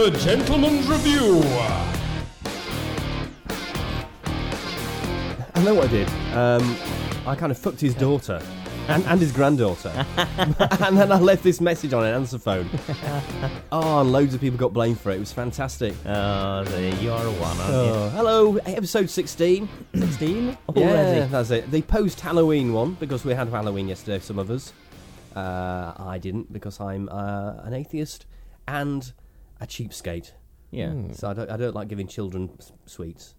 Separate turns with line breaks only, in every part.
It's the Gentleman's Review.
I know what I did. Um, I kind of fucked his daughter and, and his granddaughter. and then I left this message on an answer phone. oh, and loads of people got blamed for it. It was fantastic.
Oh, there you are one, aren't
Oh, hello, episode 16.
16 already.
Yeah, that's it. The post Halloween one, because we had Halloween yesterday, some of us. Uh, I didn't, because I'm uh, an atheist and a cheapskate.
Yeah.
So I don't, I don't like giving children s- sweets.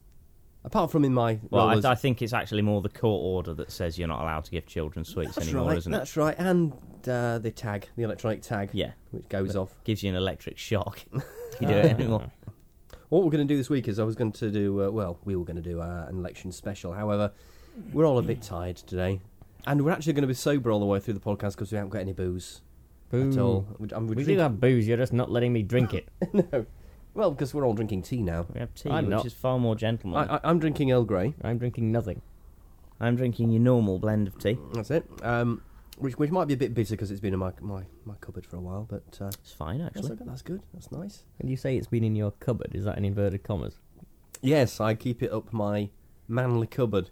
Apart from in my.
Well,
rollers-
I, I think it's actually more the court order that says you're not allowed to give children sweets
That's
anymore,
right.
isn't it?
That's right. And uh, the tag, the electronic tag,
Yeah.
which goes off.
Gives you an electric shock. if you do it anymore.
What we're going to do this week is I was going to do, uh, well, we were going to do uh, an election special. However, we're all a bit tired today. And we're actually going to be sober all the way through the podcast because we haven't got any booze
Boo.
at all. We, I'm, we're
do have booze, you're just not letting me drink it.
no. Well, because we're all drinking tea now.
We have tea,
I'm
which
not.
is far more gentlemanly.
I, I, I'm drinking Earl Grey.
I'm drinking nothing.
I'm drinking your normal blend of tea.
That's it. Um, which, which might be a bit bitter because it's been in my, my, my cupboard for a while, but uh,
It's fine,
that's,
actually.
okay, that's good. That's nice.
When you say it's been in your cupboard, is that in inverted commas?
Yes, I keep it up my manly cupboard.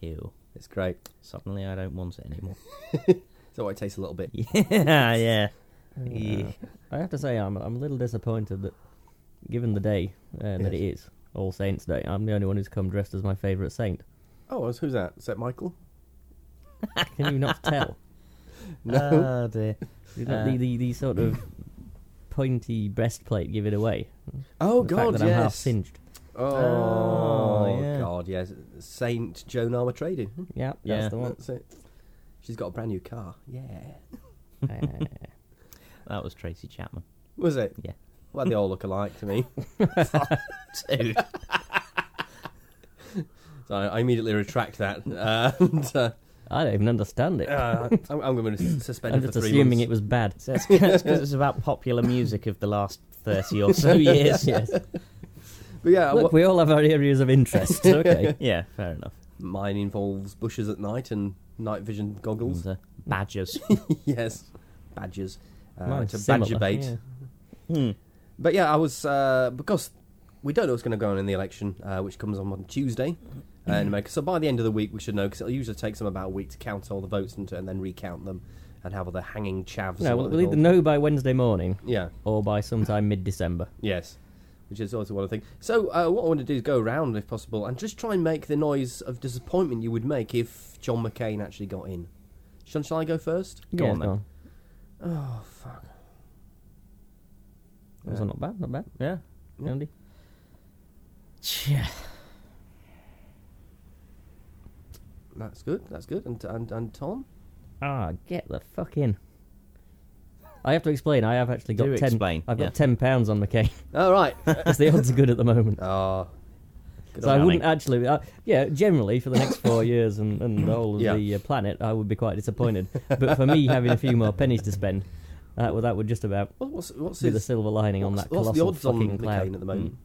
Ew.
It's great.
Suddenly I don't want it anymore.
So it tastes a little bit.
yeah, yeah. Yeah.
I have to say, I'm, I'm a little disappointed that, given the day uh, that it is All Saints Day, I'm the only one who's come dressed as my favourite saint.
Oh, who's that? Is that Michael?
Can you not tell?
No.
Oh, dear. Uh,
the, the, the sort of pointy breastplate give it away.
oh
the fact
God,
that I'm half
yes.
singed.
Oh,
Oh, yeah.
God, yes. Saint Joan Armatrading.
Yeah, that's
Yeah.
the one.
That's it. She's got a brand new car. Yeah.
Uh,
That was Tracy Chapman.
Was it?
Yeah.
Well, they all look alike to me.
Dude.
So I, I immediately retract that. Uh, and, uh,
I don't even understand it.
uh, I'm, I'm going to suspend
I'm
it
just
for three
assuming
months.
it was bad.
So it's because it's about popular music of the last 30 or so years.
yes.
But yeah,
Look,
what-
we all have our areas of interest. Okay.
Yeah, fair enough.
mine involves bushes at night and night vision goggles.
And, uh, badgers.
yes, badgers. Uh,
Mine's
to
similar,
badger bait.
yeah.
Hmm.
But yeah, I was uh, because we don't know what's going to go on in the election, uh, which comes on on Tuesday uh, in America. So by the end of the week, we should know because it usually takes them about a week to count all the votes and, to, and then recount them and have all the hanging chavs.
No, we'll, we'll either
called.
know by Wednesday morning
Yeah.
or by sometime mid-December.
Yes. Which is also one of the things. So uh, what I want to do is go around, if possible, and just try and make the noise of disappointment you would make if John McCain actually got in. Shall, shall I go first?
Go
Yeah,
on then.
Oh fuck.
Also not bad, not bad.
Yeah.
Yeah.
Andy?
Yeah.
That's good. That's good. And and, and Tom.
Ah, get the fuck in. I have to explain. I have actually got
Do
ten.
explain,
I've
yeah.
got ten pounds on McCain
All right.
because the odds are good at the moment.
Oh. Good
So I
on
wouldn't actually. Uh, yeah, generally for the next four years and, and the whole of
Yeah.
the uh, planet, I would be quite disappointed. but for me, having a few more pennies to spend, that would that would just about
What- What's what's
be the
his,
silver lining on
what's,
that
what's
colossal
the odds on
fucking cloud.
McCain at the moment?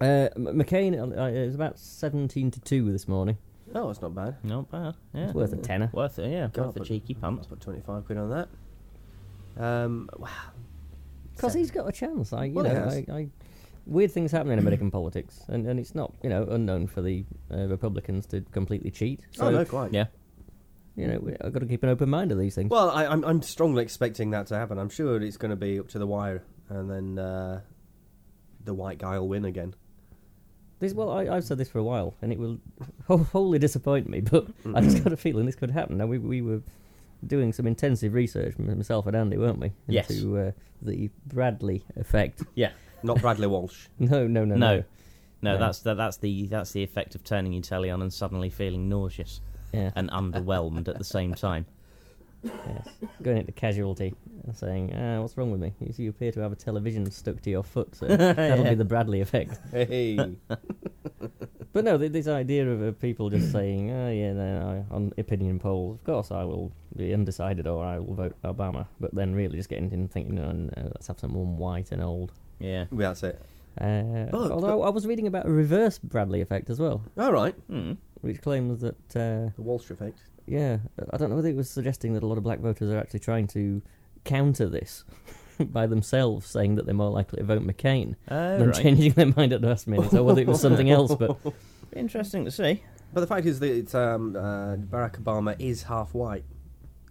Uh, M- McCain, uh, uh, it was about seventeen to two this morning.
Oh, it's not bad.
Not bad. Yeah.
It's worth a tenner.
Worth it, yeah.
God,
Worth a
but-
cheeky
Let's put twenty five quid on that. Um. Wow.
Because he's got a chance. I, you
Well,
know. I, I, weird things happen in American politics, and, and it's not, you know, unknown for the uh, Republicans to completely cheat. So,
oh no, quite.
Yeah.
you know, I've got to keep an open mind to these things.
Well, I, I'm I'm strongly expecting that to happen. I'm sure it's going to be up to the wire, and then uh, the white guy will win again.
This, well, I, I've said this for a while, and it will wholly disappoint me, but I just got a feeling this could happen. Now, we, we were doing some intensive research, myself and Andy, weren't we?
Yes.
Into uh, the Bradley effect.
Yeah.
Not Bradley Walsh.
No, no, no,
No.
no.
No,
No.
that's the, that's the that's the effect of turning your telly on and suddenly feeling nauseous
Yeah.
and underwhelmed at the same time.
Yes. Going into casualty and saying, ah, what's wrong with me? You, see, you appear to have a television stuck to your foot, so that'll be the Bradley effect.
Hey.
But no, th- this idea of uh, people just saying, oh, yeah, no, I, on opinion polls, of course I will be undecided or I will vote Obama, but then really just getting in thinking, oh, no, let's have someone white and old.
Yeah.
Yeah, That's it.
Uh,
But-
although I was reading about a reverse Bradley effect as well,
All right.
Hmm.
which claims that, uh,
The Walsh effect.
Yeah, I don't know whether it was suggesting that a lot of black voters are actually trying to counter this by themselves saying that they're more likely to vote McCain
Oh,
than
right.
changing their mind at the last minute, or whether it was something else. But
Interesting to see.
But the fact is that it's, um, uh, Barack Obama is half white.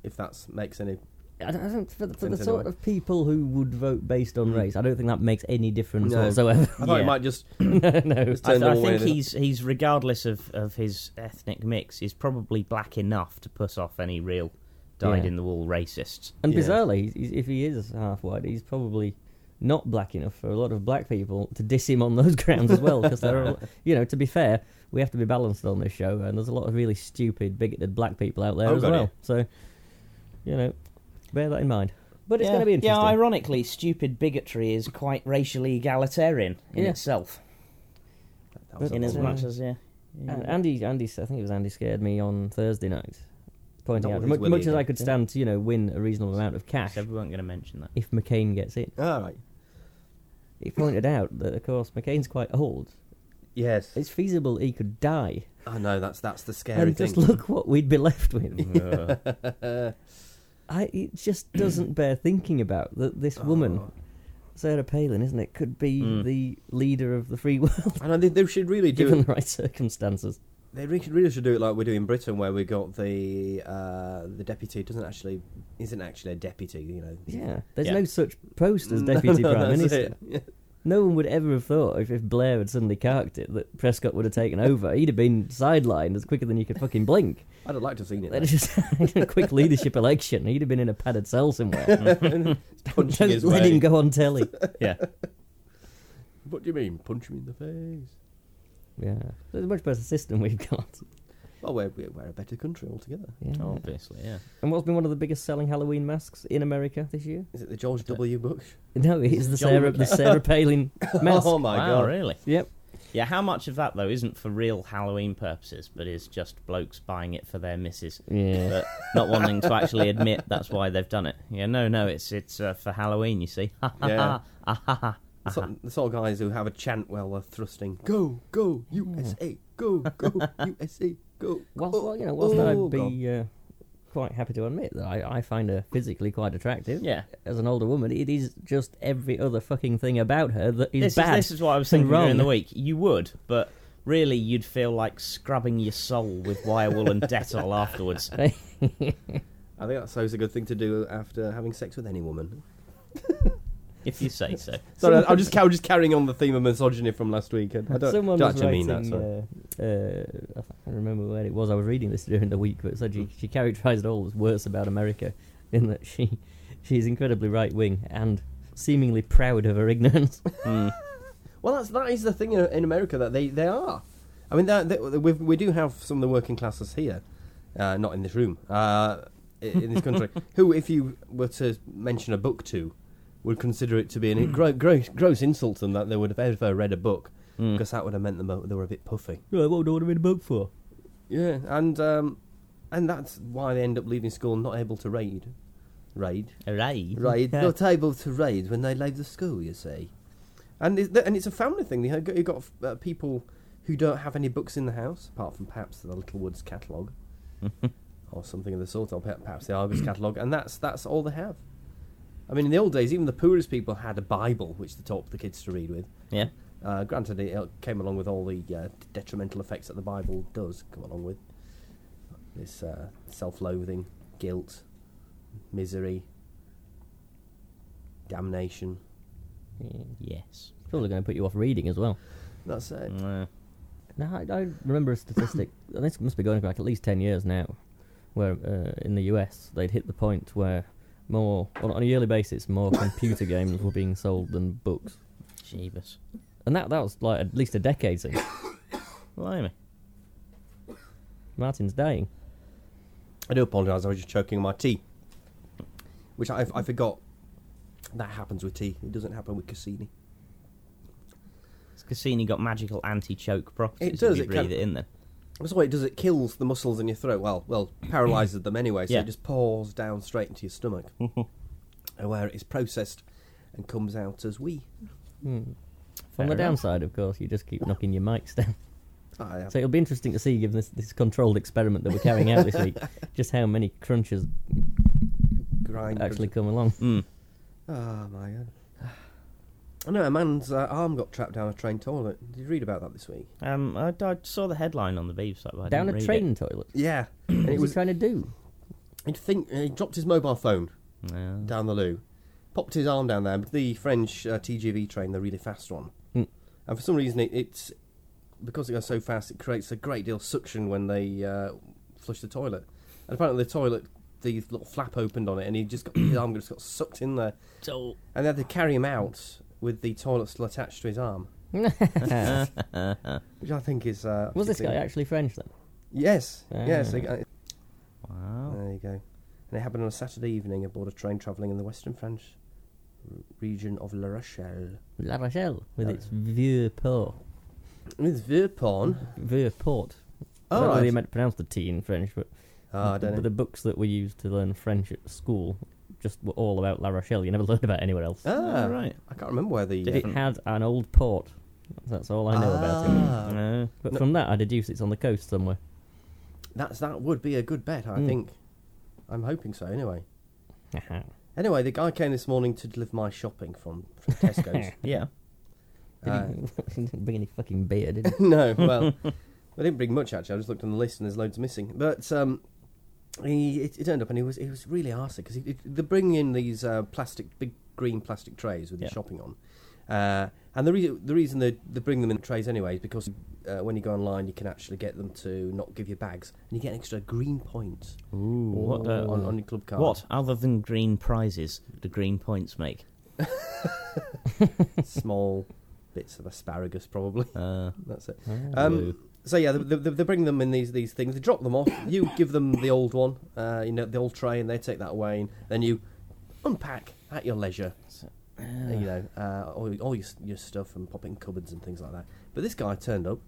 If that makes any.
I don't, I don't, for, the- for the sort
anyway.
of people who would vote based on
Mm.
race, I don't think that makes any difference
No.
whatsoever.
I thought
Yeah.
it might just.
no,
just
I,
turn
I
the other way.
think he's he's regardless of, of his ethnic mix, he's probably black enough to put off any real dyed
Yeah.
in the wool racists.
And
Yeah.
bizarrely, he's- if he is half white, he's probably not black enough for a lot of black people to diss him on those grounds as well. Because there are, you know, to be fair, we have to be balanced on this show, and there's a lot of really stupid, bigoted black people out there
Oh,
as well.
you.
So, you know, bear that in mind. But it's
yeah.
going to be interesting.
Yeah, ironically, stupid bigotry is quite racially egalitarian in
Yeah.
itself.
That was
In as
long
much as yeah.
And Andy, Andy, I think it was Andy scared me on Thursday night, pointing out
with
much, much as I could stand to, you know, win a reasonable amount of cash
So we weren't going to mention that.
if McCain gets in.
All right.
He pointed out that, of course, McCain's quite old.
Yes.
It's feasible he could die,
I know that's that's the scary
and
thing.
just look what we'd be left with. I, it just doesn't bear thinking about that. This woman,
Oh.
Sarah Palin, isn't it, could be
Mm.
the leader of the free world And
I know they, should really do
given
it.
the right circumstances.
They really, really should do it like we do in Britain, where we got the uh, the deputy doesn't actually isn't actually a deputy. You know.
Yeah, there's
Yeah.
no such post as
No,
deputy
no,
prime
that's
minister.
it.
No one would ever have thought if, if Blair had suddenly carked it that Prescott would have taken over. He'd have been sidelined as quicker than you could fucking blink.
I'd have liked to have seen it.
They'd have just had a quick leadership election. He'd have been in a padded cell somewhere.
Punching
Don't
his
let
way.
him go on telly.
yeah.
What do you mean? Punch him in the face?
Yeah, there's a much better system we've got.
Well, we're, we're, we're a better country altogether.
Yeah.
Obviously, yeah.
And what's been one of the biggest selling Halloween masks in America this year?
Is it the George W. Bush?
No, it's the
John
Sarah, the Sarah Palin mask.
Oh my
wow,
god!
really?
Yep.
Yeah, how much of that though isn't for real Halloween purposes, but is just blokes buying it for their missus,
Yeah.
but not wanting to actually admit that's why they've done it? Yeah, no, no, it's it's uh, for Halloween. You see?
Yeah.
Ah, ha, ha.
The sort, the sort of guys who have a chant while they're thrusting. Go, go, USA, go, go, USA, go.
Whilst, well, you know, whilst I'd be uh, quite happy to admit that I, I find her physically quite attractive.
Yeah.
As an older woman, it is just every other fucking thing about her that is
This is,
bad.
this is what I was
and
thinking during the week. You would, but really, you'd feel like scrubbing your soul with wire wool and Dettol afterwards.
I think that's always a good thing to do after having sex with any woman.
If you say so.
Sorry, I'm just, I'm just carrying on the theme of misogyny from last week. and I don't,
Someone
don't
was
actually mean
writing,
that. Sorry.
uh, uh, I can't remember where it was. I was reading this during the week, but it said she, she characterised it all as worse about America in that she she's incredibly right wing and seemingly proud of her ignorance.
Mm.
Well, that's that is the thing in, in America that they, they are. I mean, that, that, we we do have some of the working classes here, uh, not in this room, uh, in this country, who, if you were to mention a book to, would consider it to be a gro- gross, gross insult to them that they would have ever read a book,
Mm.
because that would have meant them they were a bit puffy.
Well, what would I read a book for?
Yeah, and um, and that's why they end up leaving school not able to raid, raid,
Hooray.
raid, not able to raid when they leave the school. You see, and it, and it's a family thing. You got, you got uh, people who don't have any books in the house apart from perhaps the Littlewoods catalogue or something of the sort, or perhaps the Argos catalogue, and that's that's all they have. I mean, in the old days, even the poorest people had a Bible which they taught the kids to read with.
Yeah.
Uh, granted, it came along with all the uh, detrimental effects that the Bible does come along with. This uh, self-loathing, guilt, misery, damnation.
Yes.
Probably going to put you off reading as well.
That's it.
No, I, I remember a statistic, and this must be going back at least 10 years now, where uh, in the US they'd hit the point where more, on, on a yearly basis, more computer games were being sold than books.
Jeebus.
And that, that was like at least a decade ago.
Blimey.
Martin's dying.
I do apologise. I was just choking on my tea, which I, I forgot. That happens with tea. It doesn't happen with Cassini.
Has Cassini got magical anti-choke properties?
It does,
If you
it
breathe
can-
it in then.
That's what it does. It kills the muscles in your throat. Well, well, paralyses them anyway. So
Yeah.
it just pours down straight into your stomach, where it is processed and comes out as wee.
Hmm.
Fair
On the
enough.
downside, of course, you just keep knocking your mics down.
Ah, yeah.
So it'll be interesting to see, given this, this controlled experiment that we're carrying out this week, just how many crunches
Grind
actually come along.
Oh my god. I know a man's uh, arm got trapped down a train toilet. Did you read about that this week?
Um, I, I saw the headline on the Beeb site, but I
Down
didn't
a
read
train toilet.
Yeah, and it
was
was.
he trying to do?
He'd think he dropped his mobile phone
It. No.
down the loo, popped his arm down there. The French uh, TGV train, the really fast one,
Hmm.
and for some reason it, it's because it goes so fast, it creates a great deal of suction when they uh, flush the toilet. And apparently the toilet, the little flap opened on it, and he just got his arm just got sucked in there,
So,
and they had to carry him out with the toilet still attached to his arm, which I think is. Uh,
was this guy actually French then?
Yes,
Ah.
yes. they got-
wow.
There you go. And it happened on a Saturday evening aboard a train travelling in the western French r- region of La Rochelle.
La Rochelle with
Oh.
its vieux port.
With Verpon.
Vieux port. I
Oh,
don't know whether
right.
you meant to pronounce the T in French, but,
Oh, I don't
but
know.
the books that we used to learn French at school just were all about La Rochelle. You never learned about anywhere else.
Ah,
Oh, right.
I can't remember where the.
It had an old port. That's all I know about it.
No.
But
No.
from that, I deduce it's on the coast somewhere.
That's that would be a good bet, I
Mm.
think. I'm hoping so. Anyway. Anyway, the guy came this morning to deliver my shopping from, from Tesco's.
Yeah.
Uh,
He didn't bring any fucking beer, did he?
no, well, I didn't bring much actually. I just looked on the list and there's loads missing. But um, he it, it turned up and he was he was really arsey because they're bringing in these uh, plastic big green plastic trays with your
Yeah.
shopping on. Uh, and the reason the reason they they bring them in trays anyway is because uh, when you go online you can actually get them to not give you bags and you get an extra green point
Ooh, what, uh,
on, on your club card.
what other than green prizes do green points make?
Small bits of asparagus probably.
Uh,
That's it.
Oh.
Um, so yeah, they, they, they bring them in these these things. They drop them off. You give them the old one, uh, you know, the old tray, and they take that away. And then you unpack at your leisure.
uh,
you know, uh, all, all your, your stuff and pop it in cupboards and things like that. But this guy turned up,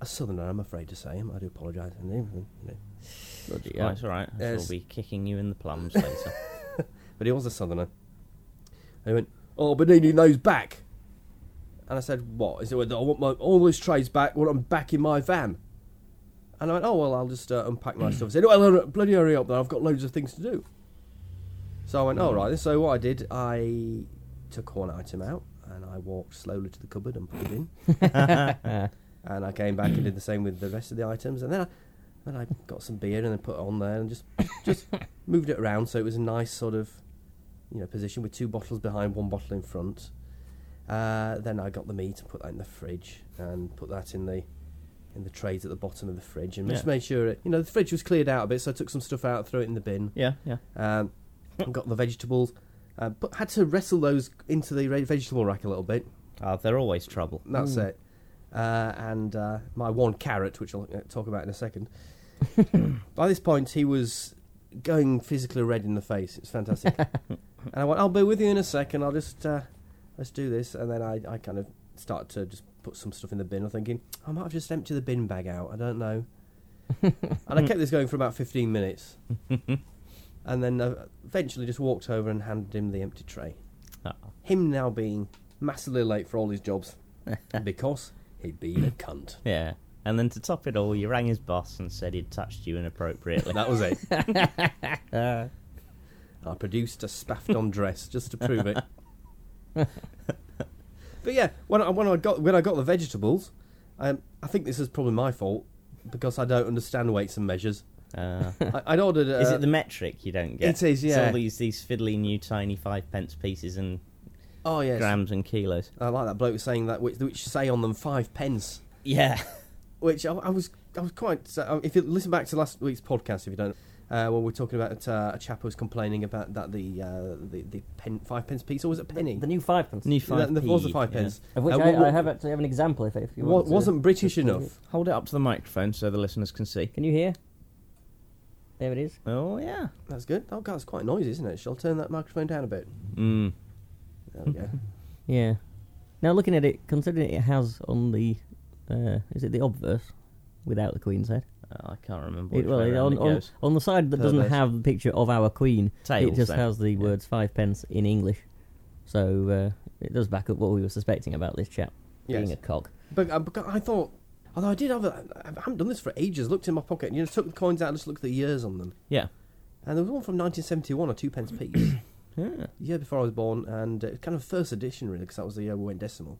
a southerner, I'm afraid to say him. I do apologise. You know,
Bloody
it's all right.
Yes.
shall be kicking you in the plums later.
but he was a southerner. And he went, "Oh, but needing those back." And I said, "What? Is it? I want my all those trays back. When I'm back in my van." And I went, "Oh well, I'll just uh, unpack my stuff." He said, "Well, uh, bloody hurry up! Then I've got loads of things to do." So I went, "All right." So what I did, I took one item out and I walked slowly to the cupboard and put it in. and I came back and did the same with the rest of the items. And then I, then I got some beer and then put it on there and just just moved it around so it was a nice sort of you know position with two bottles behind, one bottle in front. Uh, then I got the meat and put that in the fridge and put that in the in the trays at the bottom of the fridge and just made sure it, you know the fridge was cleared out a bit. So I took some stuff out, threw it in the bin.
yeah, yeah.
Um, and got the vegetables, uh, but had to wrestle those into the vegetable rack a little bit.
Oh, they're always trouble.
That's
Mm.
it. Uh, and uh, my one carrot, which I'll uh, talk about in a second. By this point, he was going physically red in the face. It's fantastic. and I went, "I'll be with you in a second. I'll just uh, let's do this." And then I, I kind of started to just put some stuff in the bin. I'm thinking I might have just emptied the bin bag out. I don't know. and I kept this going for about 15 minutes. and then uh, eventually just walked over and handed him the empty tray.
Oh.
Him now being massively late for all his jobs because he'd been a cunt.
Yeah. And then to top it all, you rang his boss and said he'd touched you inappropriately.
That was it. I produced a spaffed on dress just to prove it. but yeah, when I, when I got when I got the vegetables, um, I think this is probably my fault because I don't understand weights and measures.
Uh,
I, I'd ordered. Uh,
is it the metric you don't get?
It is,
It's
yeah.
all these, these fiddly new tiny five pence pieces and
oh yes,
grams and kilos.
I like that bloke saying that which, which say on them five pence.
Yeah.
Which I, I was I was quite. Uh, if you listen back to last week's podcast, if you don't. Uh, when we're talking about uh, a chap who was complaining about that the uh, the, the pen, five pence piece or was it a penny?
The new five pence.
New
That-
five
there was a
p,
five
yeah.
pence.
Of which
Uh,
I,
what-
I have actually have an example if, if you want. to-
wasn't British
to-
enough.
Hold it up to the microphone so the listeners can see.
Can you hear? There it is.
Oh, yeah.
That's good. Oh, God, it's quite noisy, isn't it? Shall I turn that microphone down a bit?
Mm.
There we go.
Yeah. Now looking at it, considering it has on the, uh, is it the obverse, without the Queen's head?
Oh, I can't remember.
It, well,
way
it- on,
it
on,
goes.
on the side that doesn't have the picture of our Queen,
Tails,
it just
then.
has the
Yeah.
words five pence in English. So uh, it does back up what we were suspecting about this chap being a cock.
But, uh, but I thought, although I did have a, I haven't done this for ages, looked in my pocket, and, you know, took the coins out and just looked at the years on them.
Yeah.
And there was one from 1971, a two pence piece.
Yeah.
year before I was born, and uh, kind of first edition really, because that was the year we went decimal.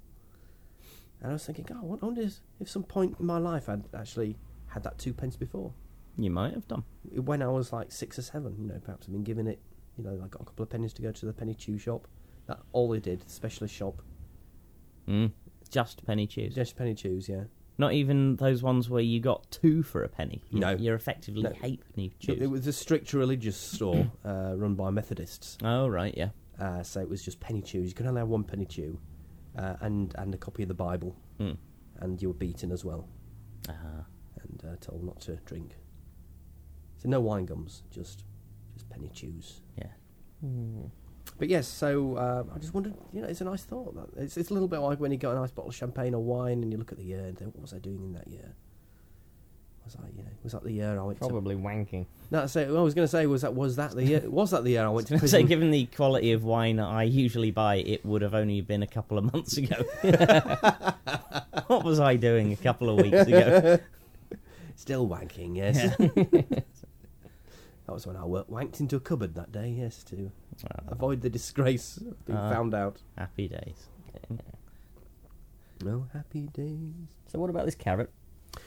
And I was thinking, God, I wonder if if some point in my life I'd actually had that two pence before.
You might have done.
When I was like six or seven, you know, perhaps I've been given it, you know, I got a couple of pennies to go to the penny chew shop. That all they did, specialist shop,
Mm. Just penny chews.
just penny chews, yeah.
Not even those ones where you got two for a penny. You,
No.
You're effectively
No.
hate penny chews.
it was a strict religious store uh, run by Methodists.
Oh, right, yeah.
Uh, so it was just penny chews. You could only have one penny chew, uh, and and a copy of the Bible,
Mm.
and you were beaten as well,
Ah.
And uh, told not to drink. So no wine gums, just just penny chews.
Yeah.
Hmm.
But yes, so uh, I just wondered. You know, it's a nice thought. That it's, it's a little bit like when you got a nice bottle of champagne or wine, and you look at the year and think, what was I doing in that year? Was I, you know, was that the year I went to?
Probably wanking.
No, so I was going to say was that was that the year? Was that the year I went to
So,
prison?
given the quality of wine I usually buy, it would have only been a couple of months ago. what was I doing a couple of weeks ago?
Still wanking, yes. That was when I wa- wanked into a cupboard that day, yes, to
Well,
avoid the disgrace of being
Ah.
found out.
happy days.
No happy days.
So what about this carrot?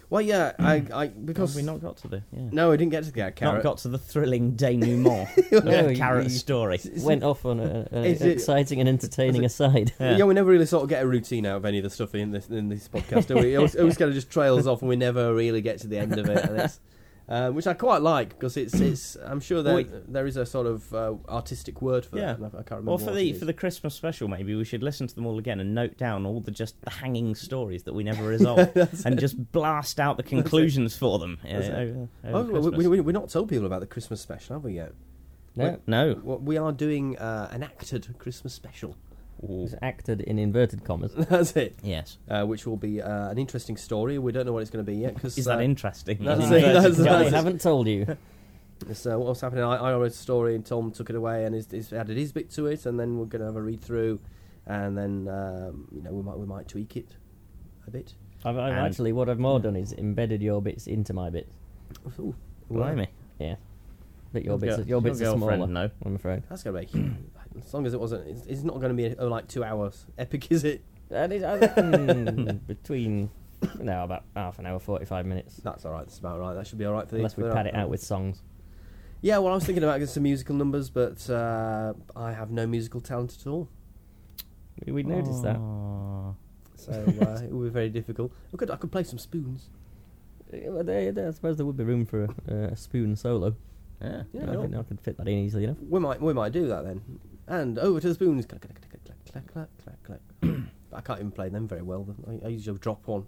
Well, yeah, hmm. I, I
Because
because
we not got to the yeah.
no, I didn't get to the
Not
carrot.
got to the thrilling denouement.
No,
yeah,
you-
carrot
you-
story.
Went off on an
Is it-
exciting and entertaining aside.
Yeah. we never really sort of get a routine out of any of the stuff in this in this podcast, do we? It always, it always kind of just trails off, and we never really get to the end of it. And it's, um, which I quite like because it's it's. I'm sure there
Well,
there is a sort of uh, artistic word for
Yeah.
that. I, can't remember.
Or for the
it
for the Christmas special, maybe we should listen to them all again and note down all the just the hanging stories that we never resolve, and just blast out the conclusions for them. uh,
That's it.
over-
Oh, we, we, we're not told people about the Christmas special, have we yet?
No,
no,
we are doing uh, an acted Christmas special.
It's acted in inverted commas.
That's it.
yes.
Uh, which will be uh, an interesting story. We don't know what it's going to be yet because
Is that interesting?
that's it, that's-
I
that's it.
haven't told you.
So what's happening? I, I read a story and Tom took it away and he's, he's added his bit to it, and then we're going to have a read through, and then um, you know we might we might tweak it a bit.
I've, I've
And-
actually what I've more done is embedded your bits into my bits.
Ooh,
Blimey.
Yeah, but your bits,
Your
are, your bits are
girlfriend,
smaller.
No.
I'm afraid.
That's going to make as long as it wasn't. It's, it's not going to be oh, like two hours epic, is it?
That is, reckon between no about half an hour, forty-five minutes,
That's all right. That's about right. That should be all right for the.
unless we
for
pad it out with songs.
Yeah, well, I was thinking about getting some musical numbers, but uh, I have no musical talent at all.
We, we noticed that.
So uh, it would be very difficult. I could I could play some spoons.
Uh, well, there- there- I suppose there would be room for a, a spoon solo.
Yeah.
Yeah,
I, could, I could fit that in easily enough.
We might we might do that then. And over to the spoons. Clack, clack, clack, clack, clack, clack, clack, I can't even play them very well. I, I usually drop one.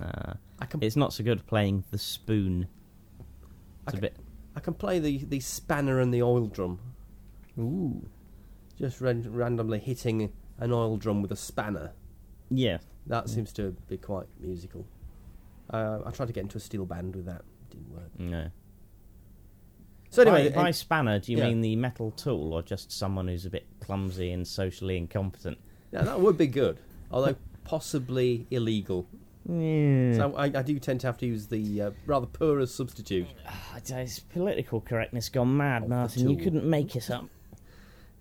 Ah.
I can
it's not so good playing the spoon. It's a bit.
I can play the, the spanner and the oil drum.
Ooh,
Just ran- randomly hitting an oil drum with a spanner.
Yeah.
That seems to be quite musical. Uh, I tried to get into a steel band with that. Didn't work.
No.
So anyway,
by, by
eh,
spanner, do you
yeah.
mean the metal tool, or just someone who's a bit clumsy and socially incompetent?
yeah, that would be good. Although possibly illegal.
Yeah.
So I, I do tend to have to use the uh, rather poorer substitute.
Ah, it's political correctness gone mad, Martin. You couldn't make it up.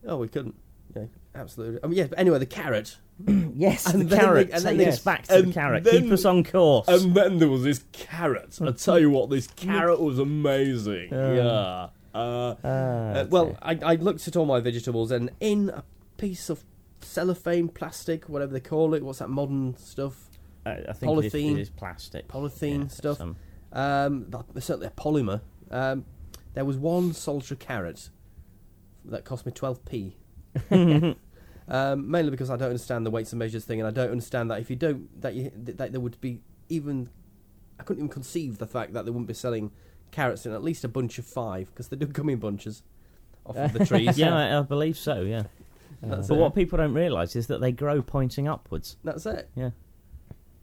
Oh, we couldn't. Yeah, absolutely. I mean, yeah. But anyway, the carrot.
Yes,
And
the
then
carrot.
they- and then
us back to the carrot.
then-
Keep us on course.
And then there was this carrot. I tell you what, this carrot was amazing.
Uh.
yeah. Uh,
Ah,
Uh, well, I, I looked at all my vegetables, and in a piece of cellophane, plastic, whatever they call it, what's that modern stuff?
I, I think
polythene-
it is plastic.
polythene
Yeah,
stuff.
some-
Um, certainly a polymer. Um, there was one solitary carrot that cost me 12p. um, mainly because I don't understand the weights and measures thing, and I don't understand that if you don't, that, you, that there would be even. I couldn't even conceive the fact that they wouldn't be selling carrots in at least a bunch of five, because they do come in bunches off of the trees.
yeah, I, I believe so. Yeah, but
it.
what people don't realise is that they grow pointing upwards.
That's it.
Yeah.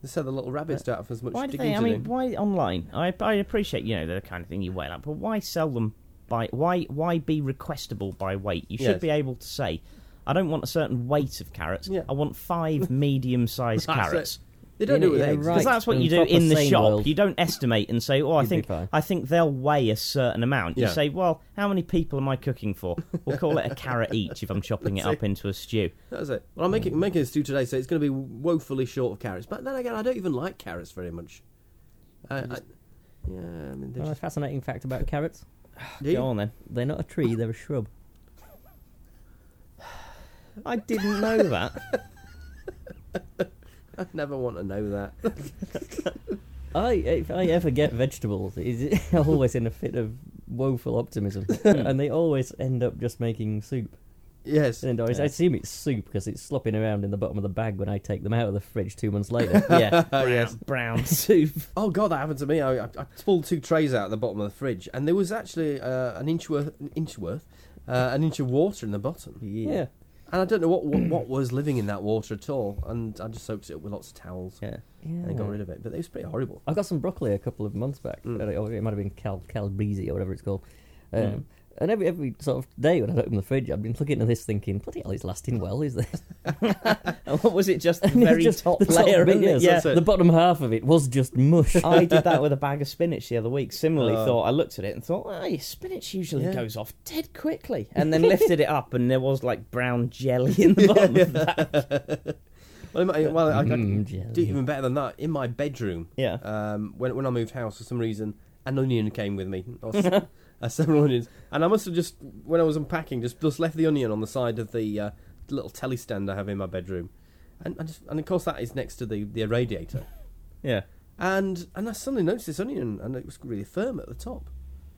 They said the little rabbits don't have as much
Why do
digging
they? I
to
mean, why online? I I appreciate you know the kind of thing you weigh up, but why sell them by why why be requestable by weight? You should
Yes.
be able to say, I don't want a certain weight of carrots.
Yeah.
I want five medium-sized
That's it.
carrots.
They don't
In
do it with
in a
eggs.
right
Because that's what
and
you do
proper
in the
sane
shop.
world,
You don't estimate and say, "Oh, I
you'd be
think
fine.
I think they'll weigh a certain amount." You
Yeah.
say, "Well, how many people am I cooking for?" We'll call it a carrot each if I'm chopping it
That's
up into a stew.
That's it. Well, I'm making mm. making a stew today, so it's going to be woefully short of carrots. But then again, I don't even like carrots very much. I, I, yeah, I mean, they're
Well, a
just,
fascinating fact about carrots:
Do you?
Go on then.
they're not a tree; they're a shrub.
I didn't know that.
I never want to know that.
I if I ever get vegetables, it's always in a fit of woeful optimism, and they always end up just making soup.
yes.
And I, I assume it's soup because it's slopping around in the bottom of the bag when I take them out of the fridge two months later.
Yeah, brown,
Yes.
brown soup.
Oh god, that happened to me. I, I, I pulled two trays out at the bottom of the fridge, and there was actually uh, an inch worth, an inch worth, uh, an inch of water in the bottom.
yeah,
And I don't know what, what what was living in that water at all. And I just soaked it up with lots of towels
Yeah.
and got rid of it. But it was pretty horrible.
I got some broccoli a couple of months back.
Mm.
Uh, it might have been cal calabrese or whatever it's called. Um,
Mm.
And every every sort of day when I open the fridge, I've been looking at this thinking, bloody hell, it's lasting well, is this?
And what was it? Just the very
just
top
the top
layer,
bit,
it?
yes,
Yeah.
it.
The bottom half of it was just mush.
I did that with a bag of spinach the other week. Similarly,
Oh.
thought I looked at it and thought, "Oh, your spinach usually
Yeah.
goes off dead quickly," and then lifted it up, and there was like brown jelly in the bottom of that.
Well, I, well, I, I
Mm,
do
jelly.
even better than that. In my bedroom,
Yeah.
um, when when I moved house for some reason, an onion came with me, or s- uh, several onions, and I must have just when I was unpacking, just just left the onion on the side of the uh, little telly stand I have in my bedroom, and and, just, and of course that is next to the the radiator,
Yeah.
and and I suddenly noticed this onion, and it was really firm at the top,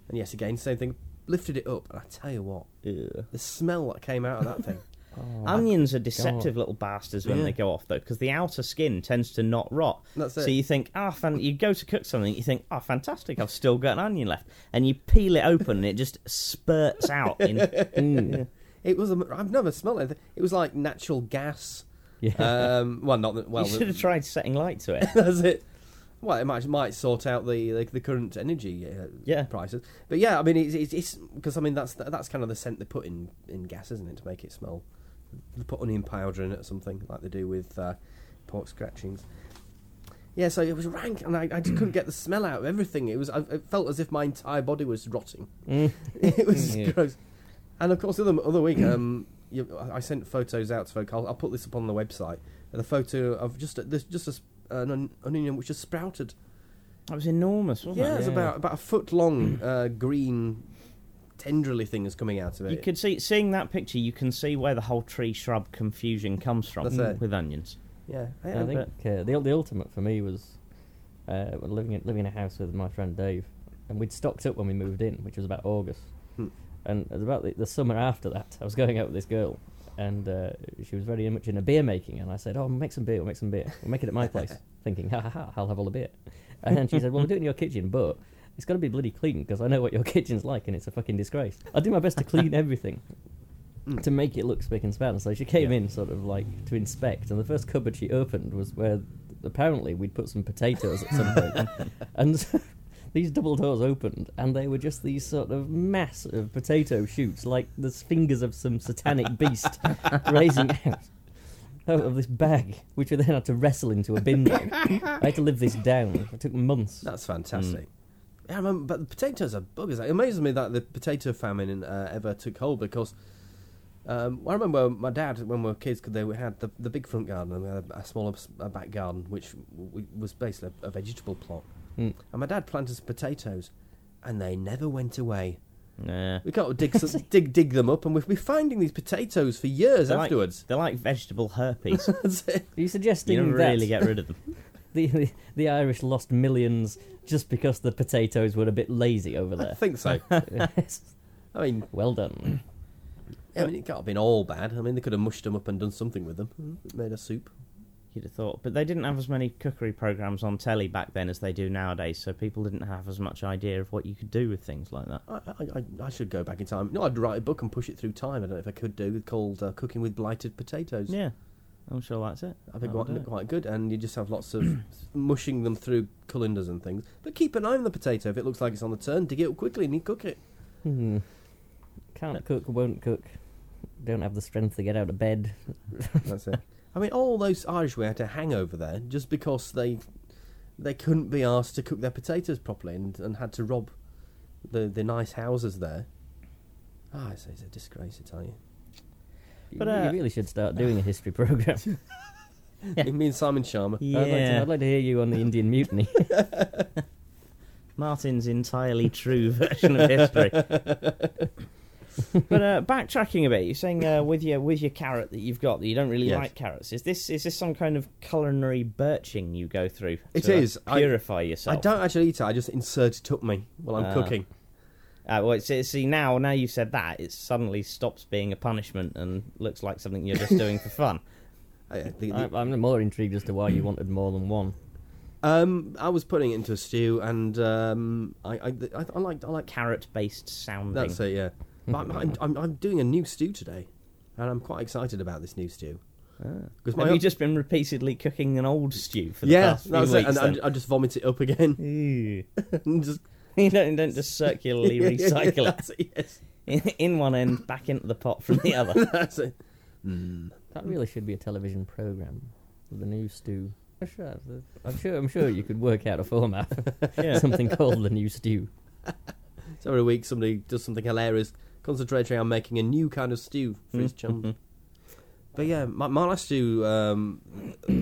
and yes, again same thing, lifted it up, and I tell you what, the smell that came out of that thing,
Oh,
Onions are deceptive little bastards when
Yeah.
they go off, though, because the outer skin tends to not rot.
that's
So you think, ah, fan- you go to cook something, you think, ah, fantastic, I've still got an onion left, and you peel it open, and it just spurts out. In,
Mm.
It was. a- I've never smelled anything. It was like natural gas.
Yeah.
Um, well, not that. Well,
you should have tried setting light to it.
that's it. Well, it might might sort out the the, the current energy uh,
Yeah.
prices. But yeah, I mean, it's it's because I mean that's that's kind of the scent they put in in gas, isn't it, to make it smell. They put onion powder in it or something like they do with uh, pork scratchings. Yeah, so it was rank, and I, I just couldn't get the smell out of everything. It was I, it felt as if my entire body was rotting.
Mm.
it was
Yeah.
gross. And of course, the other, other week, um, you, I sent photos out to folk. I'll, I'll put this up on the website. The photo of just a, this, just a, an onion which just sprouted.
That was enormous, wasn't
Yeah,
it?
it's about about a foot long, uh, green, tendrily thing is coming out of it.
You could see, seeing that picture, you can see where the whole tree shrub confusion comes from
That's it.
with onions.
yeah, I,
I
I
think uh, the the ultimate for me was uh, living in, living in a house with my friend Dave, and we'd stocked up when we moved in, which was about August.
Hmm.
And it was about the, the summer after that, I was going out with this girl, and uh, she was very much in a beer making, and I said, "Oh, make some beer. We'll make some beer. We'll make it at my place." thinking, "Ha ha ha! I'll have all the beer." And then she said, "Well, we'll do it in your kitchen, but." It's got to be bloody clean because I know what your kitchen's like, and it's a fucking disgrace. I do my best to clean everything,
Mm.
to make it look spick and span. So she came
Yeah.
in sort of like to inspect, and the first cupboard she opened was where apparently we'd put some potatoes at some point. point, and so these double doors opened, and they were just these sort of mass of potato shoots, like the fingers of some satanic beast raising out. Out of this bag, which we then had to wrestle into a bin. I had to live this down. It took months.
That's fantastic. Yeah, I remember, but the potatoes are buggers. It amazes me that the potato famine uh, ever took hold because um, I remember my dad when we were kids, 'cause they had the, the big front garden and we had a, a smaller s- a back garden, which w- was basically a, a vegetable plot.
Mm.
And my dad planted some potatoes, and they never went away.
Nah.
We can't dig some, dig dig them up, and we've been finding these potatoes for years
They're like-
afterwards.
They're like vegetable herpes.
Are you suggesting
you never
that
really get rid of them.
the, the the Irish lost millions just because the potatoes were a bit lazy over there.
I think so. I mean,
well done.
I mean, it can't have been all bad. I mean, they could have mushed them up and done something with them, made a soup.
You'd have thought, but they didn't have as many cookery programs on telly back then as they do nowadays, so people didn't have as much idea of what you could do with things like that.
I, I, I- should go back in time. No, I'd write a book and push it through time. I don't know if I could do called uh, "Cooking with Blighted Potatoes."
Yeah, I'm sure that's it.
I think
That'll
quite, quite good, and you just have lots of mushing them through colanders and things. But keep an eye on the potato. If it looks like it's on the turn, dig it up quickly and you cook it.
Hmm. Can't cook, won't cook. Don't have the strength to get out of bed.
That's it. I mean, all those Irishmen had to hang over there just because they they couldn't be asked to cook their potatoes properly and, and had to rob the the nice houses there. Ah, it's, it's a disgrace, I tell you.
But,
you,
uh,
you really should start doing a history program.
Me and Simon Schama.
Yeah,
I'd, like to, I'd like to hear you on the Indian Mutiny.
Martin's entirely true version of history. but uh, backtracking a bit, you're saying uh, with your with your carrot that you've got that you don't really
Yes.
like carrots. Is this is this some kind of culinary birching you go through?
It
to, uh,
is.
Purify
I
yourself.
I don't actually eat it. I just insert it up me while I'm
Ah.
cooking.
Uh, well, it's, it's- see now now you've said that it suddenly stops being a punishment and looks like something you're just doing for fun.
I, the- the-
I, I'm more intrigued as to why you wanted more than one.
um, I was putting it into a stew, and um, I, I, I, I like, I like.
Carrot based sounding.
That's it, yeah. But I'm, I'm, I'm, I'm doing a new stew today, and I'm quite excited about this new stew.
Ah.
Because
Have you just been repeatedly cooking an old stew for the
yeah,
past few
that's it,
weeks?
and I, I just vomit it up again. and just
you don't, don't just circularly recycle it
That's yes.
in, in one end, back into the pot from the other.
That's it. Mm.
That really should be a television program. The new stew. I'm sure, I'm sure. I'm sure you could work out a format.
Yeah.
Something called the new stew.
So every week somebody does something hilarious, concentrating on making a new kind of stew for his chum. But yeah, my, my last stew um,